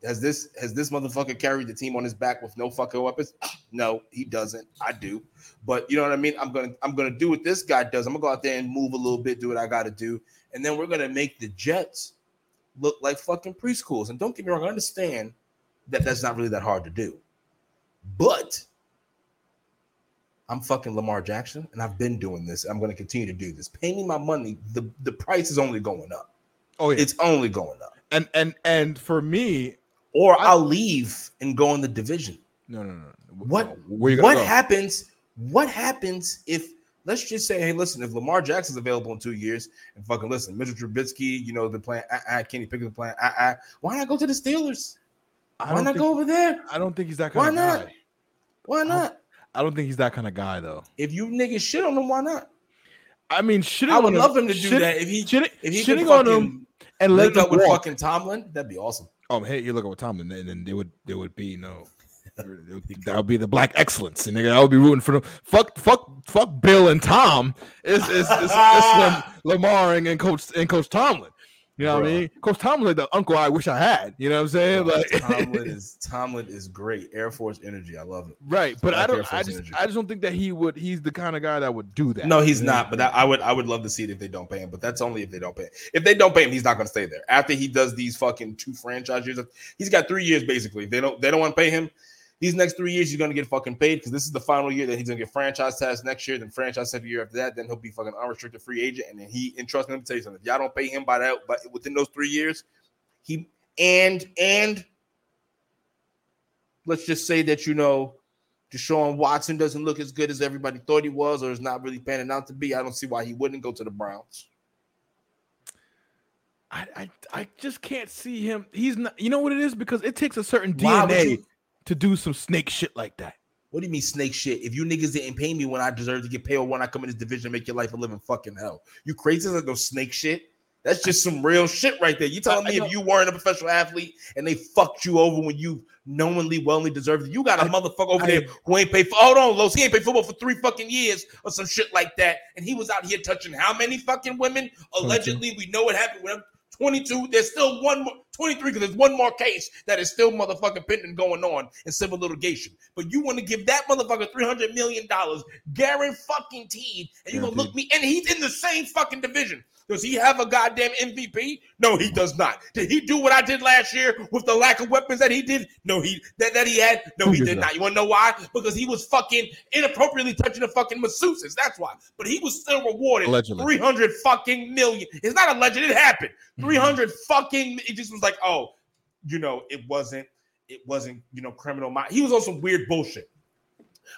Has this has this motherfucker carried the team on his back with no fucking weapons? No, he doesn't. I do. But you know what I mean? I'm gonna I'm gonna do what this guy does. I'm gonna go out there and move a little bit, do what I gotta do, and then we're gonna make the Jets look like fucking preschools. And don't get me wrong, I understand that that's not really that hard to do. But I'm fucking Lamar Jackson, and I've been doing this. I'm going to continue to do this. Pay me my money. the The price is only going up. Oh, yeah. it's only going up. And and and for me, or I, will leave and go in the division. No, no, no. What what go? happens? What happens if let's just say, hey, listen, if Lamar Jackson's available in two years, and fucking listen, Mitchell Trubisky, you know, the plan, uh, uh, Kenny Pickett the plan, uh, why not go to the Steelers? Why not go over there? I don't think he's that kind why of not? guy. Why not? I don't think he's that kind of guy though. If you niggas shit on him, why not? I mean, shitting I would love him to do shit- that if he shitting, if he shitting on him and let up him with walk. fucking Tomlin. That'd be awesome. Oh, hey, you look at what Tomlin, and then there would there would be no. That would be the black excellence, and nigga, I would be rooting for them. Fuck, fuck, fuck. Bill and Tom is is, is, is Lam- Lamar and, and Coach and Coach Tomlin. You know what I mean? Coach Tomlin like the uncle I wish I had. You know what I'm saying? Bro, Like Tomlin is Tomlin is great. Air Force energy. I love it. right, but I Air don't. I just energy. I just don't think that he would. He's the kind of guy that would do that. No, he's not. But I, I would I would love to see it if they don't pay him. But that's only if they don't pay. Him. If they don't pay him, he's not going to stay there. After he does these fucking two franchise years, he's got three years basically. If they don't they don't want to pay him. These next three years, he's going to get fucking paid because this is the final year that he's going to get franchise tax next year. Then franchise tag the year after that. Then he'll be fucking unrestricted free agent. And then he and trust me, let me tell you something. If y'all don't pay him by that, but within those three years, he and and let's just say that you know Deshaun Watson doesn't look as good as everybody thought he was, or is not really panning out to be. I don't see why he wouldn't go to the Browns. I, I I just can't see him. He's not. You know what it is because it takes a certain Why would DNA you- to do some snake shit like that. What do you mean snake shit? If you niggas didn't pay me when I deserve to get paid or when I come in this division, make your life a living fucking hell. You crazy like no snake shit? That's just some real shit right there. You telling me if you weren't a professional athlete and they fucked you over when you knowingly, wellly deserved it, you got a I- motherfucker over I- there who ain't paid for. Hold on, Los, he ain't paid football for three fucking years or some shit like that, and he was out here touching how many fucking women? Allegedly, we know what happened with him. 22. There's still one more 23 because there's one more case that is still motherfucking pending going on in civil litigation. But you want to give that motherfucker 300 million dollars, Garen fucking teed, and you're gonna look me and he's in the same fucking division. Does he have a goddamn MVP? No, he does not. Did he do what I did last year with the lack of weapons that he did? No, he that, that he had. No, Who he did not? not. You want to know why? Because he was fucking inappropriately touching the fucking masseuses. That's why. But he was still rewarded Allegedly. 300 fucking million. It's not a legend. It happened. Mm-hmm. 300 fucking. It just was like, oh, you know, it wasn't. It wasn't. You know, criminal. mind. He was on some weird bullshit.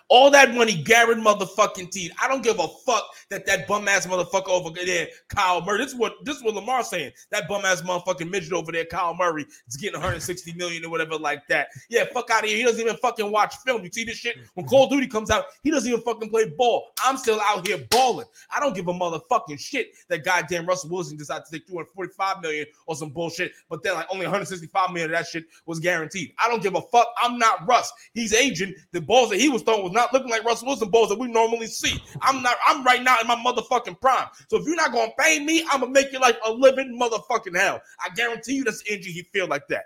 All that money, Garrett motherfucking teeth. I don't give a fuck that that bum ass motherfucker over there, Kyle Murray. This is what this is what Lamar's saying. That bum ass motherfucking midget over there, Kyle Murray, is getting 160 million or whatever like that. Yeah, fuck out of here. He doesn't even fucking watch film. You see this shit? When Call of Duty comes out, he doesn't even fucking play ball. I'm still out here balling. I don't give a motherfucking shit that goddamn Russell Wilson decided to take 245 million or some bullshit, but then like only 165 million of that shit was guaranteed. I don't give a fuck. I'm not Russ. He's aging. The balls that he was throwing was not looking like Russell Wilson balls that we normally see. I'm not. I'm right now in my motherfucking prime. So if you're not gonna pay me, I'm gonna make you like a living motherfucking hell. I guarantee you, that's the energy he feel like that.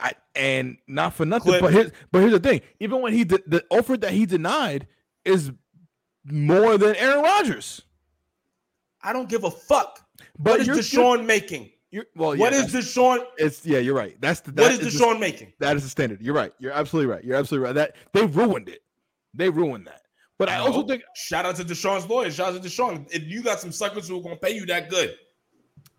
I and not for nothing, Clip. but here's but here's the thing. Even when he did the offer that he denied is more than Aaron Rodgers. I don't give a fuck. But what is Deshaun making? You're, well, yeah, is that's- Deshaun? It's yeah, you're right. That's the What that is the- Deshaun making? that is the standard. You're right. You're absolutely right. You're absolutely right. That they ruined it. They ruined that. But I also No. think Shout out to Deshaun's lawyers. Shout out to Deshaun. If you got some suckers who are gonna pay you that good,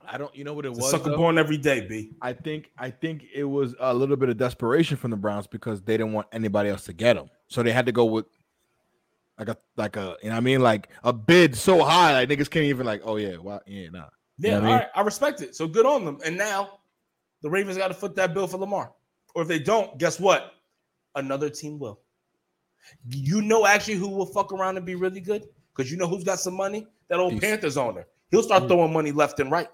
I don't. You know what it it's was? sucker though? born every day, B. I think I think it was a little bit of desperation from the Browns because they didn't want anybody else to get him, so they had to go with like a like a you know what I mean like a bid so high like niggas can't even like oh yeah well yeah nah Yeah, know what I mean? right. I respect it. So good on them. And now the Ravens got to foot that bill for Lamar. Or if they don't, guess what? Another team will. You know actually who will fuck around and be really good? Because you know who's got some money? That old Peace. Panthers owner. He'll start throwing money left and right.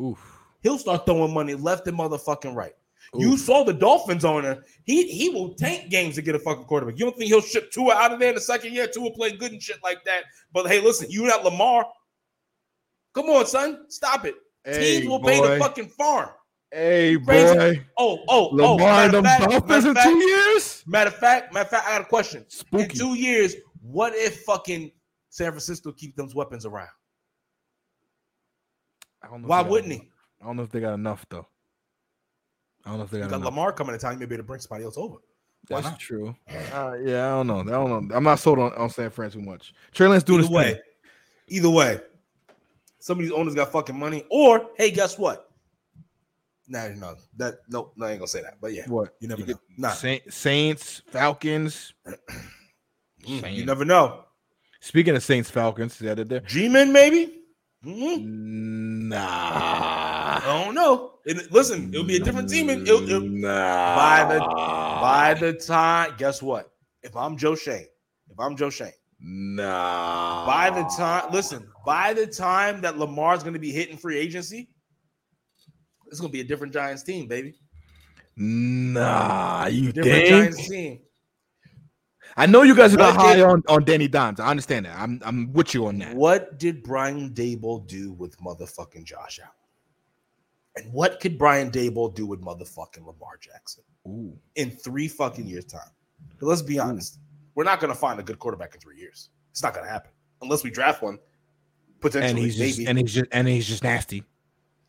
oof He'll start throwing money left and motherfucking right. oof. You saw the Dolphins owner. He he will tank games to get a fucking quarterback. You don't think he'll ship Tua out of there in the second year? Tua play good and shit like that. But hey, listen, you not Lamar. Come on, son. Stop it. hey, Teams will pay the fucking farm. hey crazy. boy Oh, oh, oh. Lamar Matter and them fact, matter in fact, two years matter of fact, matter of fact, I got a question. In two years, what if fucking San Francisco keep those weapons around? I don't know Why wouldn't enough. he? I don't know if they got enough though I don't know if they got, got Lamar coming to town, you may be able to bring somebody else over. Why that's not? true uh, yeah I don't know I don't know I'm not sold on, on San Fran too much Trey Lance doing Either his way, thing. either way, some of these owners got fucking money. Or hey, guess what? Nah, no, that no, no, I ain't gonna say that. But yeah, what you never You know. Nah, Saints Falcons mm, you never know. Speaking of Saints Falcons, the other day. G-Men maybe. Mhm. Nah. I don't know. It- listen, it'll be a different team. And it'll, it'll- nah. by the by the time, guess what? if I'm Joe Schoen, if I'm Joe Schoen, Nah. by the time, listen, by the time that Lamar's going to be hitting free agency, it's going to be a different Giants team, baby. Nah, you Different think? Giants team. I know you guys are not What high did- on, on Danny Dimes. I understand that. I'm I'm with you on that. What did Brian Daboll do with motherfucking Josh Allen? And what could Brian Daboll do with motherfucking Lamar Jackson Ooh. in three fucking years' time? But let's be honest, we're not going to find a good quarterback in three years. It's not going to happen unless we draft one. Potentially, And he's just maybe, and he's just and he's just nasty.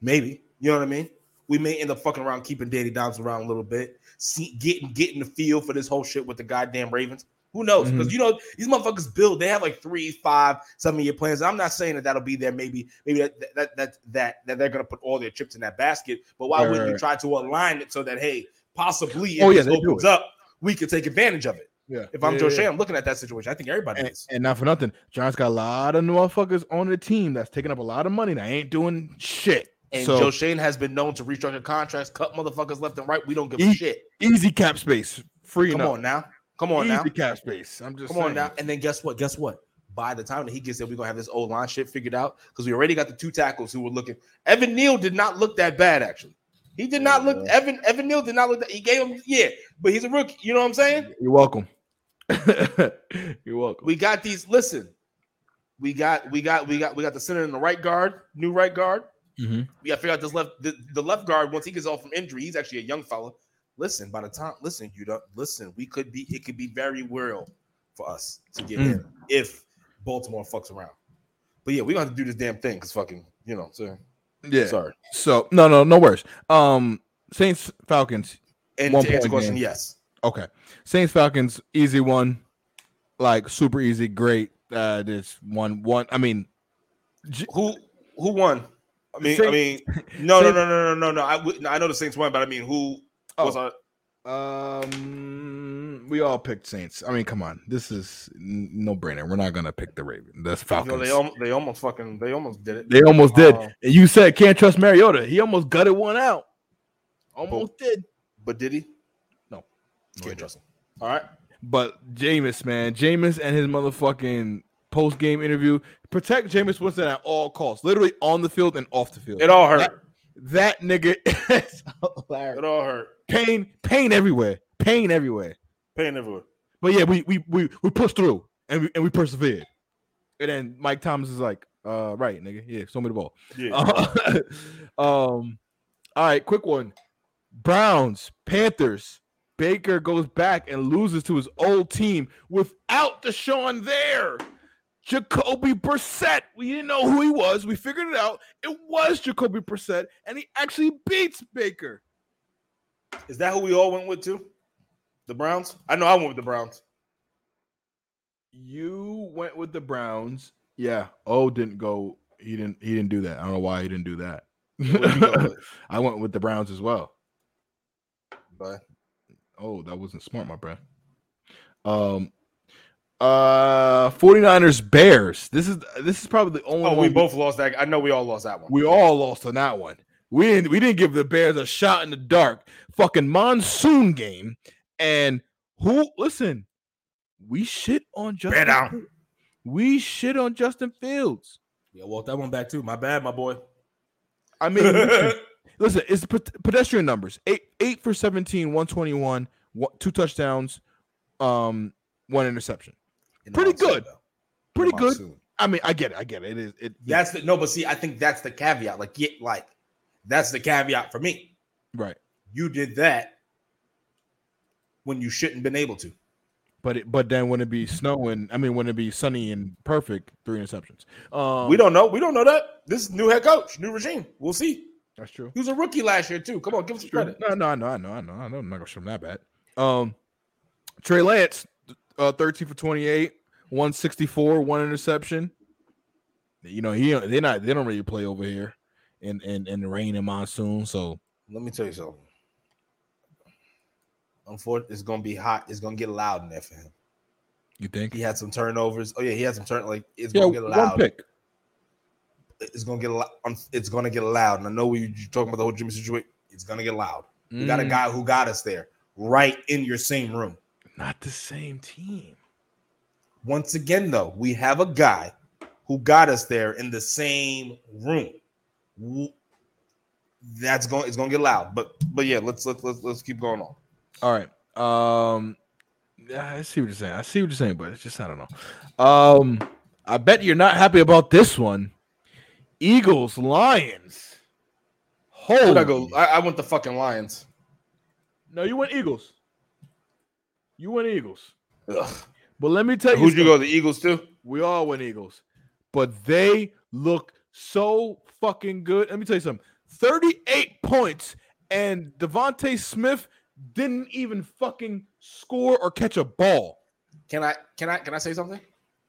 maybe. You know what I mean? We may end up fucking around, keeping Danny Dimes around a little bit, see, getting getting the feel for this whole shit with the goddamn Ravens. Who knows? Mm-hmm. Because you know these motherfuckers build. They have like three, five, seven year plans. I'm not saying that that'll be there. Maybe, maybe that that that that, that they're gonna put all their chips in that basket. But why Right, wouldn't you try to align it so that hey, possibly oh, if Oh, yeah, this opens up, we could take advantage of it. Yeah. If I'm Yeah, Joe Schoen, yeah. I'm looking at that situation. I think everybody And, is. and not for nothing, Giants got a lot of motherfuckers on the team that's taking up a lot of money that ain't doing shit. And so Joe Schoen has been known to restructure contracts, cut motherfuckers left and right. We don't give a He- shit. easy cap space, free Come enough. on now. Come on easy now. Easy cap space. I'm just Come on now. And then guess what? Guess what? By the time that he gets there, we're gonna have this old line shit figured out because we already got the two tackles who were looking. Evan Neal did not look that bad, actually. He did not look Evan Evan Neal did not look that he gave him, yeah, but he's a rookie. You know what I'm saying? You're welcome. You're welcome. We got these. Listen, we got we got we got we got the center and the right guard, new right guard. Mhm. We got to figure out this left the, the left guard once he gets off from injury. He's actually a young fella. Listen, by the time listen, you don't listen. We could be it could be very real for us to get Mm. in if Baltimore fucks around. But yeah, we gonna have to do this damn thing because fucking you know. So Yeah. sorry. So no, no, no worries. Um, Saints Falcons. And One to answer point the question, game. yes. Okay. Saints Falcons, easy one. Like super easy, great. Uh, this one, one. I mean, Who who won? I mean, I mean, no, no, no, no, no, no, no. I, would- I know the Saints won, but I mean, who was Oh. our? um, we all picked Saints. I mean, come on, this is no brainer. We're not gonna pick the Raven. That's You Falcons. know, they almost, they almost fucking, they almost did it. They almost did. Uh, and you said can't trust Mariota. He almost gutted one out. Almost did. But did he? No. No, Can't trust him. All right. But Jameis, man, Jameis and his motherfucking post game interview protect Jameis Winston at all costs, literally on the field and off the field. It all hurt. That nigga is hilarious. It all hurt. Pain, pain everywhere, pain everywhere. Pain everywhere. But yeah, we we we we pushed through and we and we persevered. And then Mike Thomas is like, uh, right, nigga, yeah, show me the ball. Yeah. um, all right, quick one. Browns, Panthers. Baker goes back and loses to his old team without Deshaun there. Jacoby Brissett. We didn't know who he was. We figured it out. It was Jacoby Brissett, and he actually beats Baker. Is that who we all went with too? The Browns? I know I went with the Browns. You went with the Browns. Yeah. Oh, didn't go. He didn't. He didn't do that. I don't know why he didn't do that. What'd you go with? I went with the Browns as well. But Oh, that wasn't smart, my friend. Um uh 49ers Bears. This is this is probably the only oh, one we both lost that. I know we all lost that one. we all lost on that one. We didn't we didn't give the Bears a shot in the dark. Fucking monsoon game. And who listen, we shit on Justin. Bear down. Fields. We shit on Justin Fields. Yeah, walk that one back too. My bad, my boy. I mean, listen, it's pedestrian numbers. Eight eight for 17, 121, one, two touchdowns, um, one interception. In Pretty monsoon, good. though. Pretty good. monsoon. I mean, I get it. I get it. It is it That's the no, but see, I think that's the caveat. Like, get like that's the caveat for me. right. You did that when you shouldn't been able to. But it, but then when it be snowing, I mean when it be sunny and perfect, three interceptions. Um we don't know. We don't know that. This is new head coach, new regime. We'll see. That's true. He was a rookie last year too. Come on, give him some credit. No, no, no, I know, I know, I know. I'm not gonna show him that bad. Um, Trey Lance, uh, 13 for 28, 164, one interception. You know, he they're not they don't really play over here in in, in the rain and monsoon. So Let me tell you something. Unfortunately, it's gonna be hot. It's gonna get loud in there for him. you think? He had some turnovers. Oh yeah, he had some turn. Like it's Yeah, gonna get loud. one loud. pick. It's gonna get loud. It's gonna get loud. And I know we're talking about the whole Jimmy situation. It's gonna get loud. We got a Mm, guy who got us there, right in your same room. Not the same team. Once again, though, we have a guy who got us there in the same room. That's going. It's going to get loud, but but yeah, let's let's let's, let's keep going on. All right. Um yeah, I see what you're saying. I see what you're saying, but it's just I don't know. Um I bet you're not happy about this one. Eagles, Lions. Where'd Holy I go? I, I went the fucking Lions. No, you went Eagles. You went Eagles. Ugh. But let me tell you, Who'd you go? The Eagles too. we all went Eagles. But they look so fucking good. Let me tell you something. 38 points, and DeVonta Smith didn't even fucking score or catch a ball. Can I can I can I say something?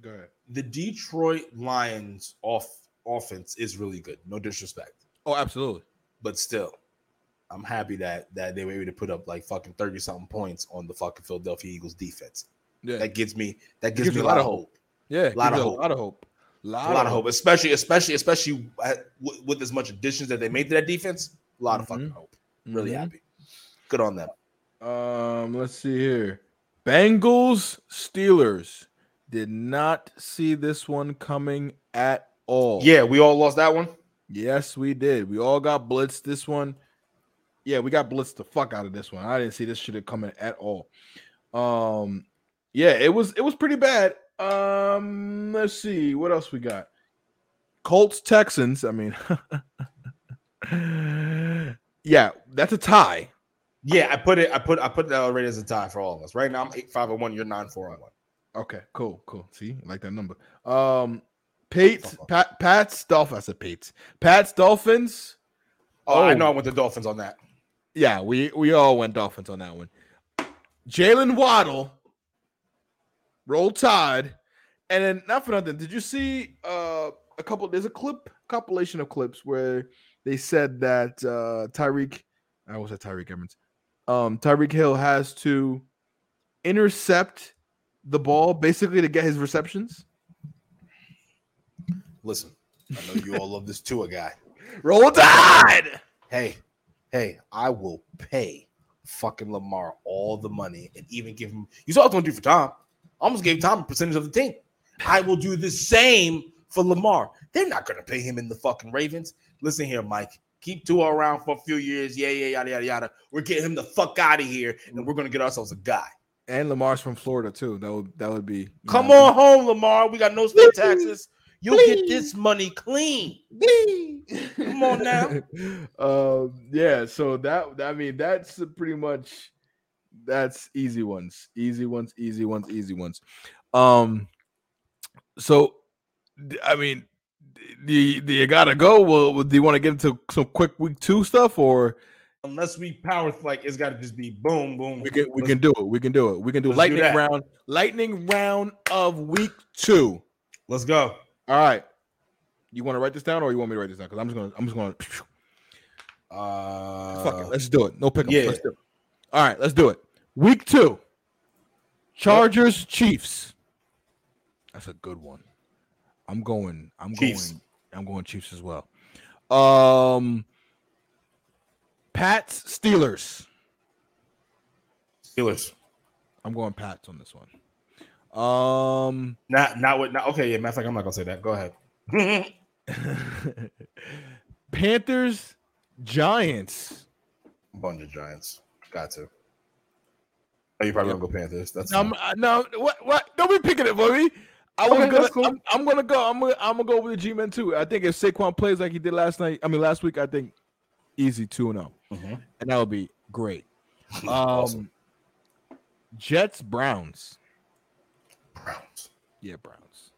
Go ahead. The Detroit Lions off offense is really good. No disrespect, Oh, absolutely. but still, I'm happy that that they were able to put up like fucking thirty something points on the fucking Philadelphia Eagles defense. Yeah. That gives me that gives, me a lot of hope. yeah. a lot of hope. A lot of hope. A lot of hope, especially especially especially with, with as much additions that they made to that defense. A lot of fucking hope. Really Mhm. happy. Good on them. Um, let's see here. Bengals, Steelers. Did not see this one coming at all. Yeah, we all lost that one. Yes, we did. We all got blitzed this one. Yeah, we got blitzed the fuck out of this one. I didn't see this shit coming at all. Um, yeah, it was it was pretty bad. Um, let's see what else we got. Colts Texans. I mean, yeah, that's a tie. Yeah, I put it. I put I put that already as a tie for all of us. Right now, I'm eight five and one. You're nine four and one. Okay, cool, cool. See, I like that number. Um, Pates, Pat, Pats, Dolphins. I said Pates, Pats, Dolphins. Oh, I Oh. know I went the Dolphins on that. Yeah, we we all went Dolphins on that one. Jalen Waddle, roll tide, and then not for nothing. Did you see uh a couple? There's a clip compilation of clips where they said that uh Tyreek, I was at Tyreek Evans, um Tyreek Hill has to intercept the ball basically to get his receptions. Listen, I know you all love this Tua guy. Roll tide. Hey, hey, I will pay fucking Lamar all the money and even give him. You saw what I was going to do for Tom. I almost gave Tom a percentage of the team. I will do the same for Lamar. They're not going to pay him in the fucking Ravens. Listen here, Mike. Keep Tua around for a few years. Yeah, yeah, yada, yada, yada. We're getting him the fuck out of here, and we're going to get ourselves a guy. And Lamar's from Florida too. That would that would be Come know, on home, Lamar. We got no state taxes. You'll get this money clean. Come on now. um, yeah. So that I mean, that's pretty much that's easy ones, easy ones, easy ones, easy ones. Um, so I mean, do, do you gotta go? Well, do you want to get into some quick week two stuff, or Unless we power like it's got to just be boom, boom. we can we Let's- can do it? We can do it. We can do let's do lightning round, lightning round of week two. Let's go. All right. You want to write this down, or you want me to write this down? Because I'm just gonna I'm just gonna Uh, Fuck it. Let's do it. No pickups. yeah. Let's do it. All right, let's do it. Week two. Chargers, Chiefs. That's a good one. I'm going. I'm Chiefs. going. I'm going Chiefs as well. Um Pats, Steelers. Steelers. I'm going Pats on this one. Um Not not what. Not, okay, yeah. Matter like I'm not gonna say that. Go ahead. Panthers, Giants. Bunch of Giants. Got to. Oh, you probably gonna go Panthers. That's No. I'm, no, what, what? Don't be picking it for me. I was Okay, gonna, cool. I'm, I'm gonna go. I'm gonna, I'm gonna go with the G-men too. I think if Saquon plays like he did last night, I mean last week, I think easy two and zero, Mhm. and that would be great. Um, Awesome. Jets, Browns. Browns. Yeah, Browns.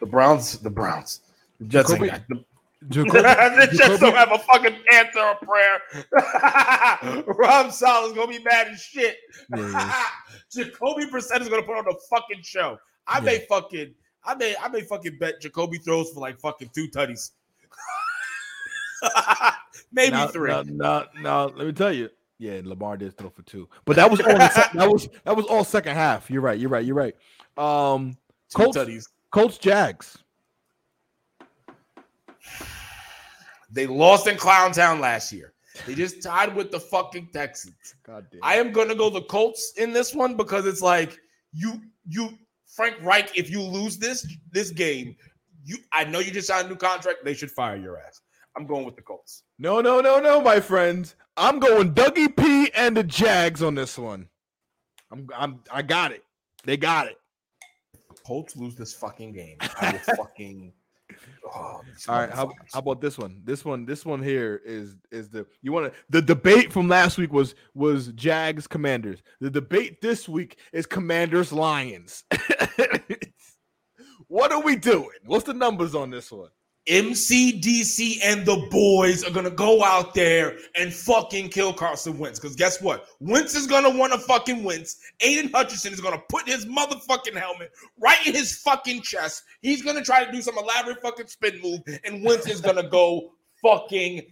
the Browns. The Browns. The Jets ain't Jacoby- got the, Jacoby, the Jets Jacoby- don't have a fucking answer or prayer. Rob Saleh's gonna be mad as shit. Yeah, Jacoby Brissett is gonna put on a fucking show. I Yeah. may fucking, I may, I may fucking bet Jacoby throws for like fucking two tutties. Maybe now, three. Now, now, now, let me tell you. Yeah, and Lamar did throw for two, but that was all. that was that was all second half. You're right. You're right. You're right. Um, Colts- tutties. Colts, Jags. They lost in Clown Town last year. They just tied with the fucking Texans. God damn. I am gonna go the Colts in this one because it's like you you Frank Reich. If you lose this this game, you I know you just signed a new contract. They should fire your ass. I'm going with the Colts. no, no, no, no, my friends. I'm going Dougie P and the Jags on this one. I'm, I'm, I got it. They got it. Colts lose this fucking game. I will fucking. Oh, All right. How, how about this one? This one, this one here is is the you want to the debate from last week was was Jags Commanders. The debate this week is Commanders Lions. what are we doing? What's the numbers on this one? MCDC and the boys are gonna go out there and fucking kill Carson Wentz. Because guess what? Wentz is gonna want to fucking Wentz. Aidan Hutchinson is gonna put his motherfucking helmet right in his fucking chest. He's gonna try to do some elaborate fucking spin move, and Wentz is gonna go fucking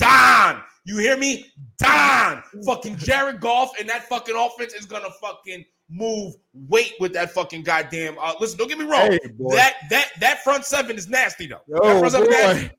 down. You hear me? Don. Fucking Jared Goff and that fucking offense is gonna fucking move weight with that fucking goddamn. Uh, listen, don't get me wrong. Hey, that that that front seven is nasty though. that Oh, front seven boy. nasty.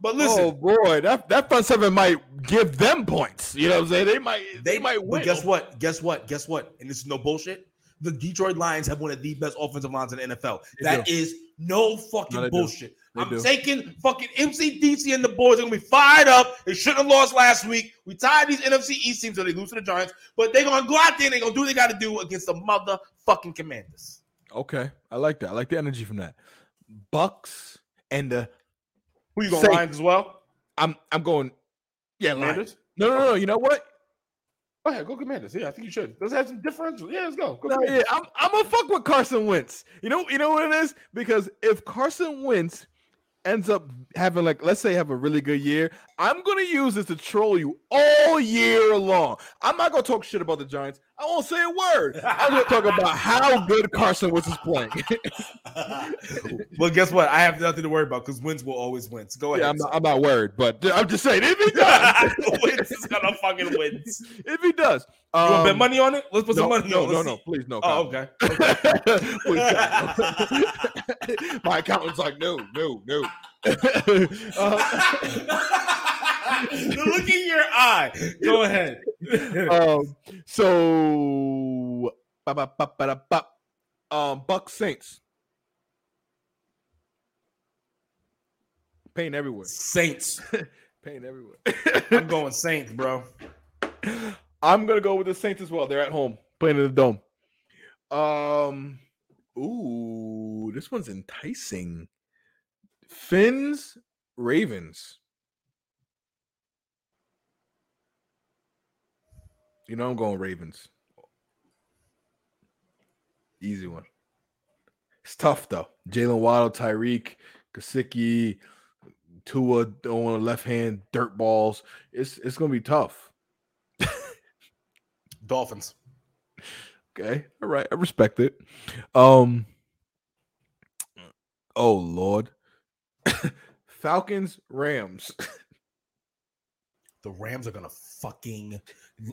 But listen, oh boy, that that front seven might give them points. You know what I'm saying? They might they, they might But win. guess what? Guess what? Guess what? And this is no bullshit. The Detroit Lions have one of the best offensive lines in the NFL. They That is no fucking No, do. bullshit. I'm do. taking fucking MCDC and the boys are gonna be fired up. They shouldn't have lost last week. We tied these NFC East teams so they lose to the Giants, but they're gonna go out there and they're gonna do what they gotta do against the motherfucking commanders. Okay, I like that. I like the energy from that. Bucks and the Who you going Saints. Lions as well? I'm I'm going. Yeah, Lions. Commanders? No, no, no. You know what? Go ahead, go Commanders. Yeah, I think you should. Does it have some differential? Yeah, let's go. Go No, yeah, I'm I'm gonna fuck with Carson Wentz. You know, you know what it is because if Carson Wentz ends up having like, let's say, have a really good year, I'm gonna use this to troll you all year long. I'm not gonna talk shit about the Giants. I won't say a word. I'm gonna talk about how good Carson Wentz is playing. well, guess what? I have nothing to worry about because wins will always win. So go ahead. yeah, I'm not, I'm not worried, but I'm just saying if he does, wins is gonna fucking win. If he does, You want to bet um, money on it? Let's put no, some money no, on. it. no, no, please, no. Oh, Kyle. okay. Please. My accountant's like, no, no, no. Uh, the look in your eye. Go ahead. um, so, um, Buck Saints. Pain everywhere. Saints. Pain everywhere. I'm going Saints, bro. I'm gonna go with the Saints as well. They're at home playing in the dome. Um, ooh, this one's enticing. Finns, Ravens. You know I'm going Ravens. Easy one. It's tough though. Jalen Waddle, Tyreek, Gesicki, Tua on the left hand, dirt balls. It's it's gonna be tough. Dolphins. Okay. All right. I respect it. Um Oh Lord. Falcons, Rams. The Rams are gonna fucking.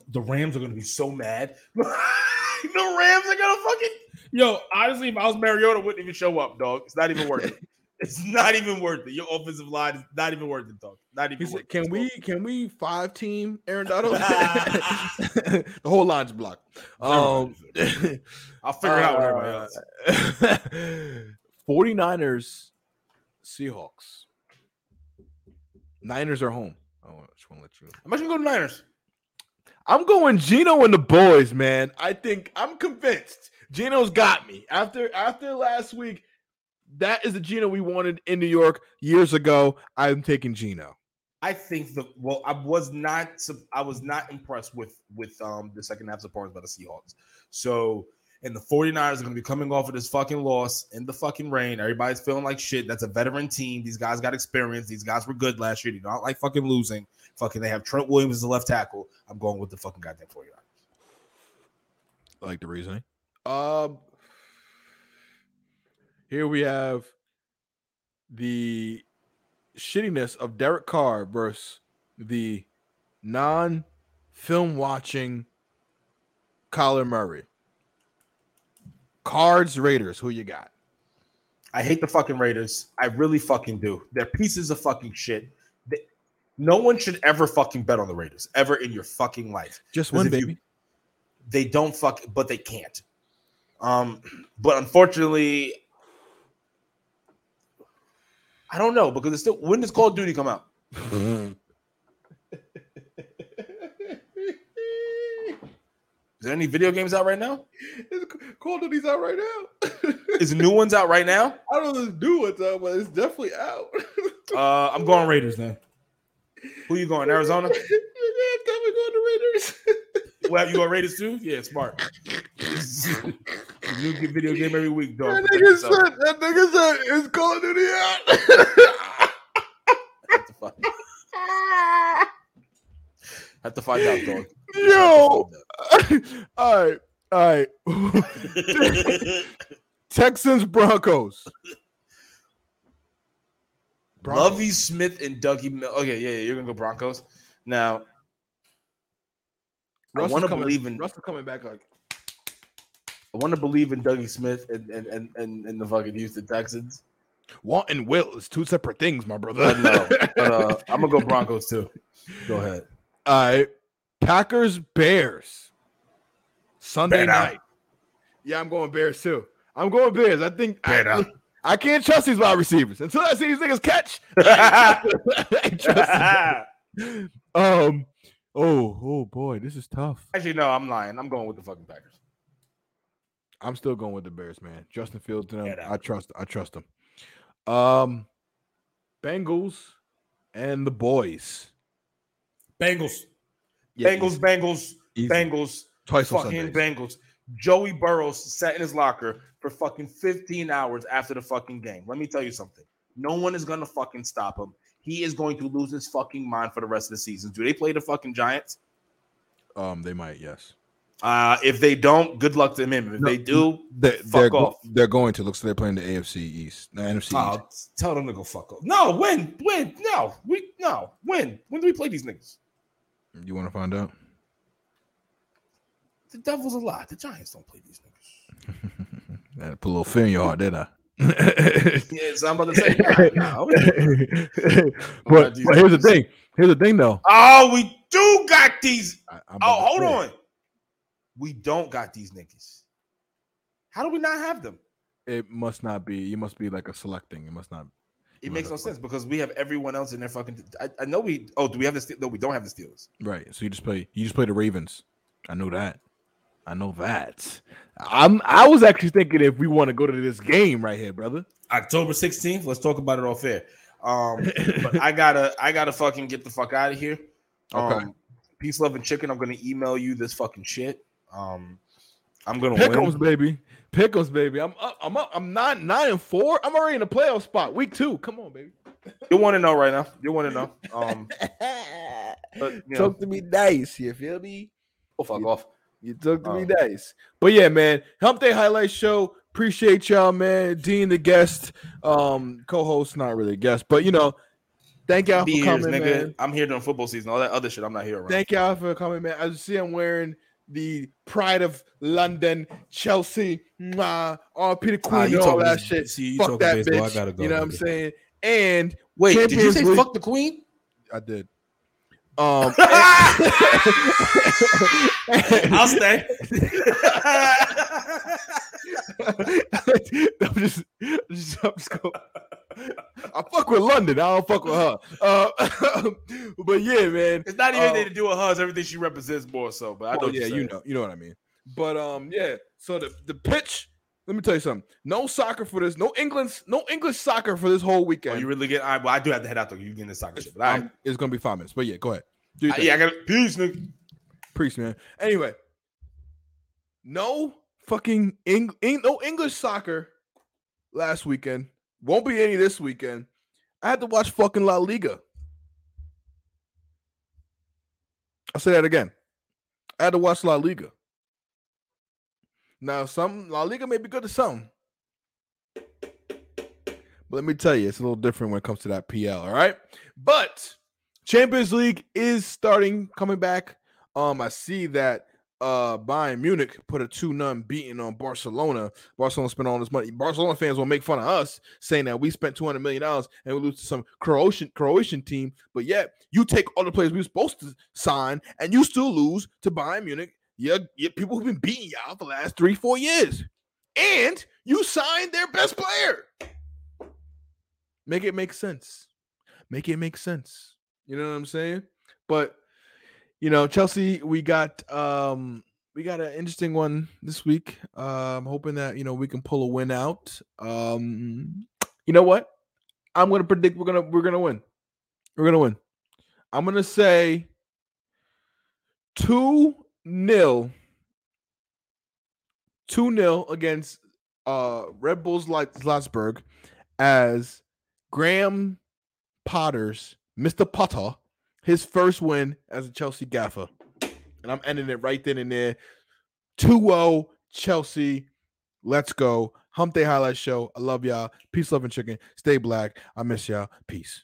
The Rams are gonna be so mad. the Rams are gonna fucking. Yo, honestly, was Mariota, wouldn't even show up, dog. It's not even worth it. It's not even worth it. Your offensive line is not even worth it, dog. Not even. Said, Can we can we five team Aaron Donald? the whole line's blocked. Um I'll figure it out with everybody else. uh, 49ers, Seahawks. Niners are home. I just want to let you know. I'm actually going to go Niners. I'm going Geno and the boys, man. I think I'm convinced. Geno's got me. After after last week, that is the Geno we wanted in New York years ago. I'm taking Gino. I think the well, I was not I was not impressed with with um the second half performance by the Seahawks. So and the 49ers are going to be coming off of this fucking loss in the fucking rain. Everybody's feeling like shit. That's a veteran team. These guys got experience. These guys were good last year. They don't like fucking losing. Fucking they have Trent Williams as the left tackle. I'm going with the fucking goddamn 49ers. I like the reasoning. Um, here we have the shittiness of Derek Carr versus the non-film watching Kyler Murray. Cards Raiders. Who you got? I hate the fucking Raiders. I really fucking do. They're pieces of fucking shit. They, No one should ever fucking bet on the Raiders ever in your fucking life. Just one, if you- baby. they don't fuck, but they can't. Um, but unfortunately, I don't know because it's still when does Call of Duty come out? Is there any video games out right now? It's- Call of Duty's out right now. Is new ones out right now? I don't know if it's new what's out, but it's definitely out. Uh, I'm going Raiders then. Who you going? Arizona? yeah, coming on the Raiders. Well, you going Raiders too? Yeah, smart. new get video game every week, dog. that nigga yourself. said, that nigga said, it's Call of Duty out. Have to find- Have to find out, dog. Yo. all right, all right. Texans Broncos. Lovie Smith and Dougie. Mil- okay, yeah, yeah, you're gonna go Broncos. Now, I want to believe in. Russ is coming back like I want to believe in Dougie Smith and and and and, and the fucking Houston Texans. want and will is two separate things, my brother. No, but, uh, I'm gonna go Broncos too. Go ahead. all right, Packers Bears. Sunday Bear down. night. Yeah, I'm going Bears too. I'm going Bears. I think I. I can't trust these wide receivers until I see these niggas catch. I ain't um. Oh, oh boy, this is tough. Actually, no, I'm lying. I'm going with the fucking Packers. I'm still going with the Bears, man. Justin Fields, them, I trust. I trust them. Um, Bengals and the boys. Bengals, Yeah, Bengals, easy, Bengals, easy. Bengals. Twice fucking. Bengals. Joey Burrows sat in his locker for fucking 15 hours after the fucking game. Let me tell you something. No one is gonna fucking stop him. He is going to lose his fucking mind for the rest of the season. Do they play the fucking Giants? Um, they might. Yes. Uh, if they don't, good luck to him. If No, they do, They, Fuck they're, off. they're going to. Looks like they're playing the AFC East, the NFC oh, East. tell them to go fuck off. No, win, win. No, we no when, When do we play these niggas? You want to find out? The devil's a lie. The Giants don't play these niggas. I put a little fear in your heart, did I? Yeah, so I'm about to say. nah, nah. but, but here's the thing. Here's the thing, though. Oh, we do got these. I, Oh, hold say, on. We don't got these niggas. How do we not have them? It must not be. You must be like a selecting. It must not. It makes no sense because we have everyone else in their fucking. I, I know we. Oh, do we have the? No, we don't have the Steelers. Right. So you just play. You just play the Ravens. I know that. I know that. I'm. I was actually thinking if we want to go to this game right here, brother. October sixteenth. Let's talk about it off air. Um, but I gotta, I gotta fucking get the fuck out of here. Um, Okay. Peace, love, and chicken. I'm gonna email you this fucking shit. Um, I'm gonna Pickles, win. baby. Pickles, baby. I'm up. I'm up. I'm nine, nine and four. I'm already in the playoff spot. Week two. Come on, baby. You want to know right now? You want to know? Um, but you know, Talk to me nice. You feel me? oh, fuck off. You took to me Um, nice. But yeah, man. Hump Day Highlight Show. Appreciate y'all, man. Dean, the guest, um, co-host, not really a guest, but you know, thank y'all for here, coming, nigga. man. I'm here during football season. All that other shit, I'm not here around. Thank y'all for coming, man. I see I'm wearing the Pride of London, Chelsea, mwah, all Peter Queen, Ah, and you all that shit. see, you Fuck that baseball. I gotta go, you know what I'm saying? And Wait, did you say League- fuck the queen? I did. Um, I'll stay. I'm just, just, I'm just going, I fuck with London. I don't fuck with her. Uh, but yeah, man. it's not even Uh, anything to do with her. It's everything she represents more so. But I know Well, yeah, you're you saying. know, you know what I mean. But um, yeah. So the the pitch. Let me tell you something. No soccer for this. No English. No English soccer for this whole Oh, weekend. you really get? I, well, I do have to head out though. You getting the soccer shit, but I, Um, it's gonna be five minutes. But yeah, go ahead. Do I- yeah, I got peace, nigga. Priest, man. Anyway, no fucking Eng- Eng- no English soccer last weekend. Won't be any this weekend. I had to watch fucking La Liga. I'll say that again. I had to watch La Liga. Now, some La Liga may be good to some. But let me tell you, it's a little different when it comes to that PL, all right? But Champions League is starting coming back. Um, I see that uh Bayern Munich put a 2 none beating on Barcelona. Barcelona spent all this money. Barcelona fans will make fun of us saying that we spent 200 million dollars and we lose to some Croatian Croatian team, but yet you take all the players we were supposed to sign and you still lose to Bayern Munich. Yeah, people who've been beating y'all for the last three, four years. And you signed their best player. Make it make sense. Make it make sense. You know what I'm saying? But you know, Chelsea, we got um we got an interesting one this week. Uh, I'm hoping that you know we can pull a win out. Um, you know what? I'm gonna predict we're gonna we're gonna win. We're gonna win. I'm gonna say two nil. Two nil against uh Red Bulls like Salzburg as Graham Potter's Mr. Potter his first win as a Chelsea gaffer. And I'm ending it right then and there. 2 0 Chelsea. Let's go. Hump Day Highlight Show. I love y'all. Peace, love, and chicken. Stay black. I miss y'all. Peace.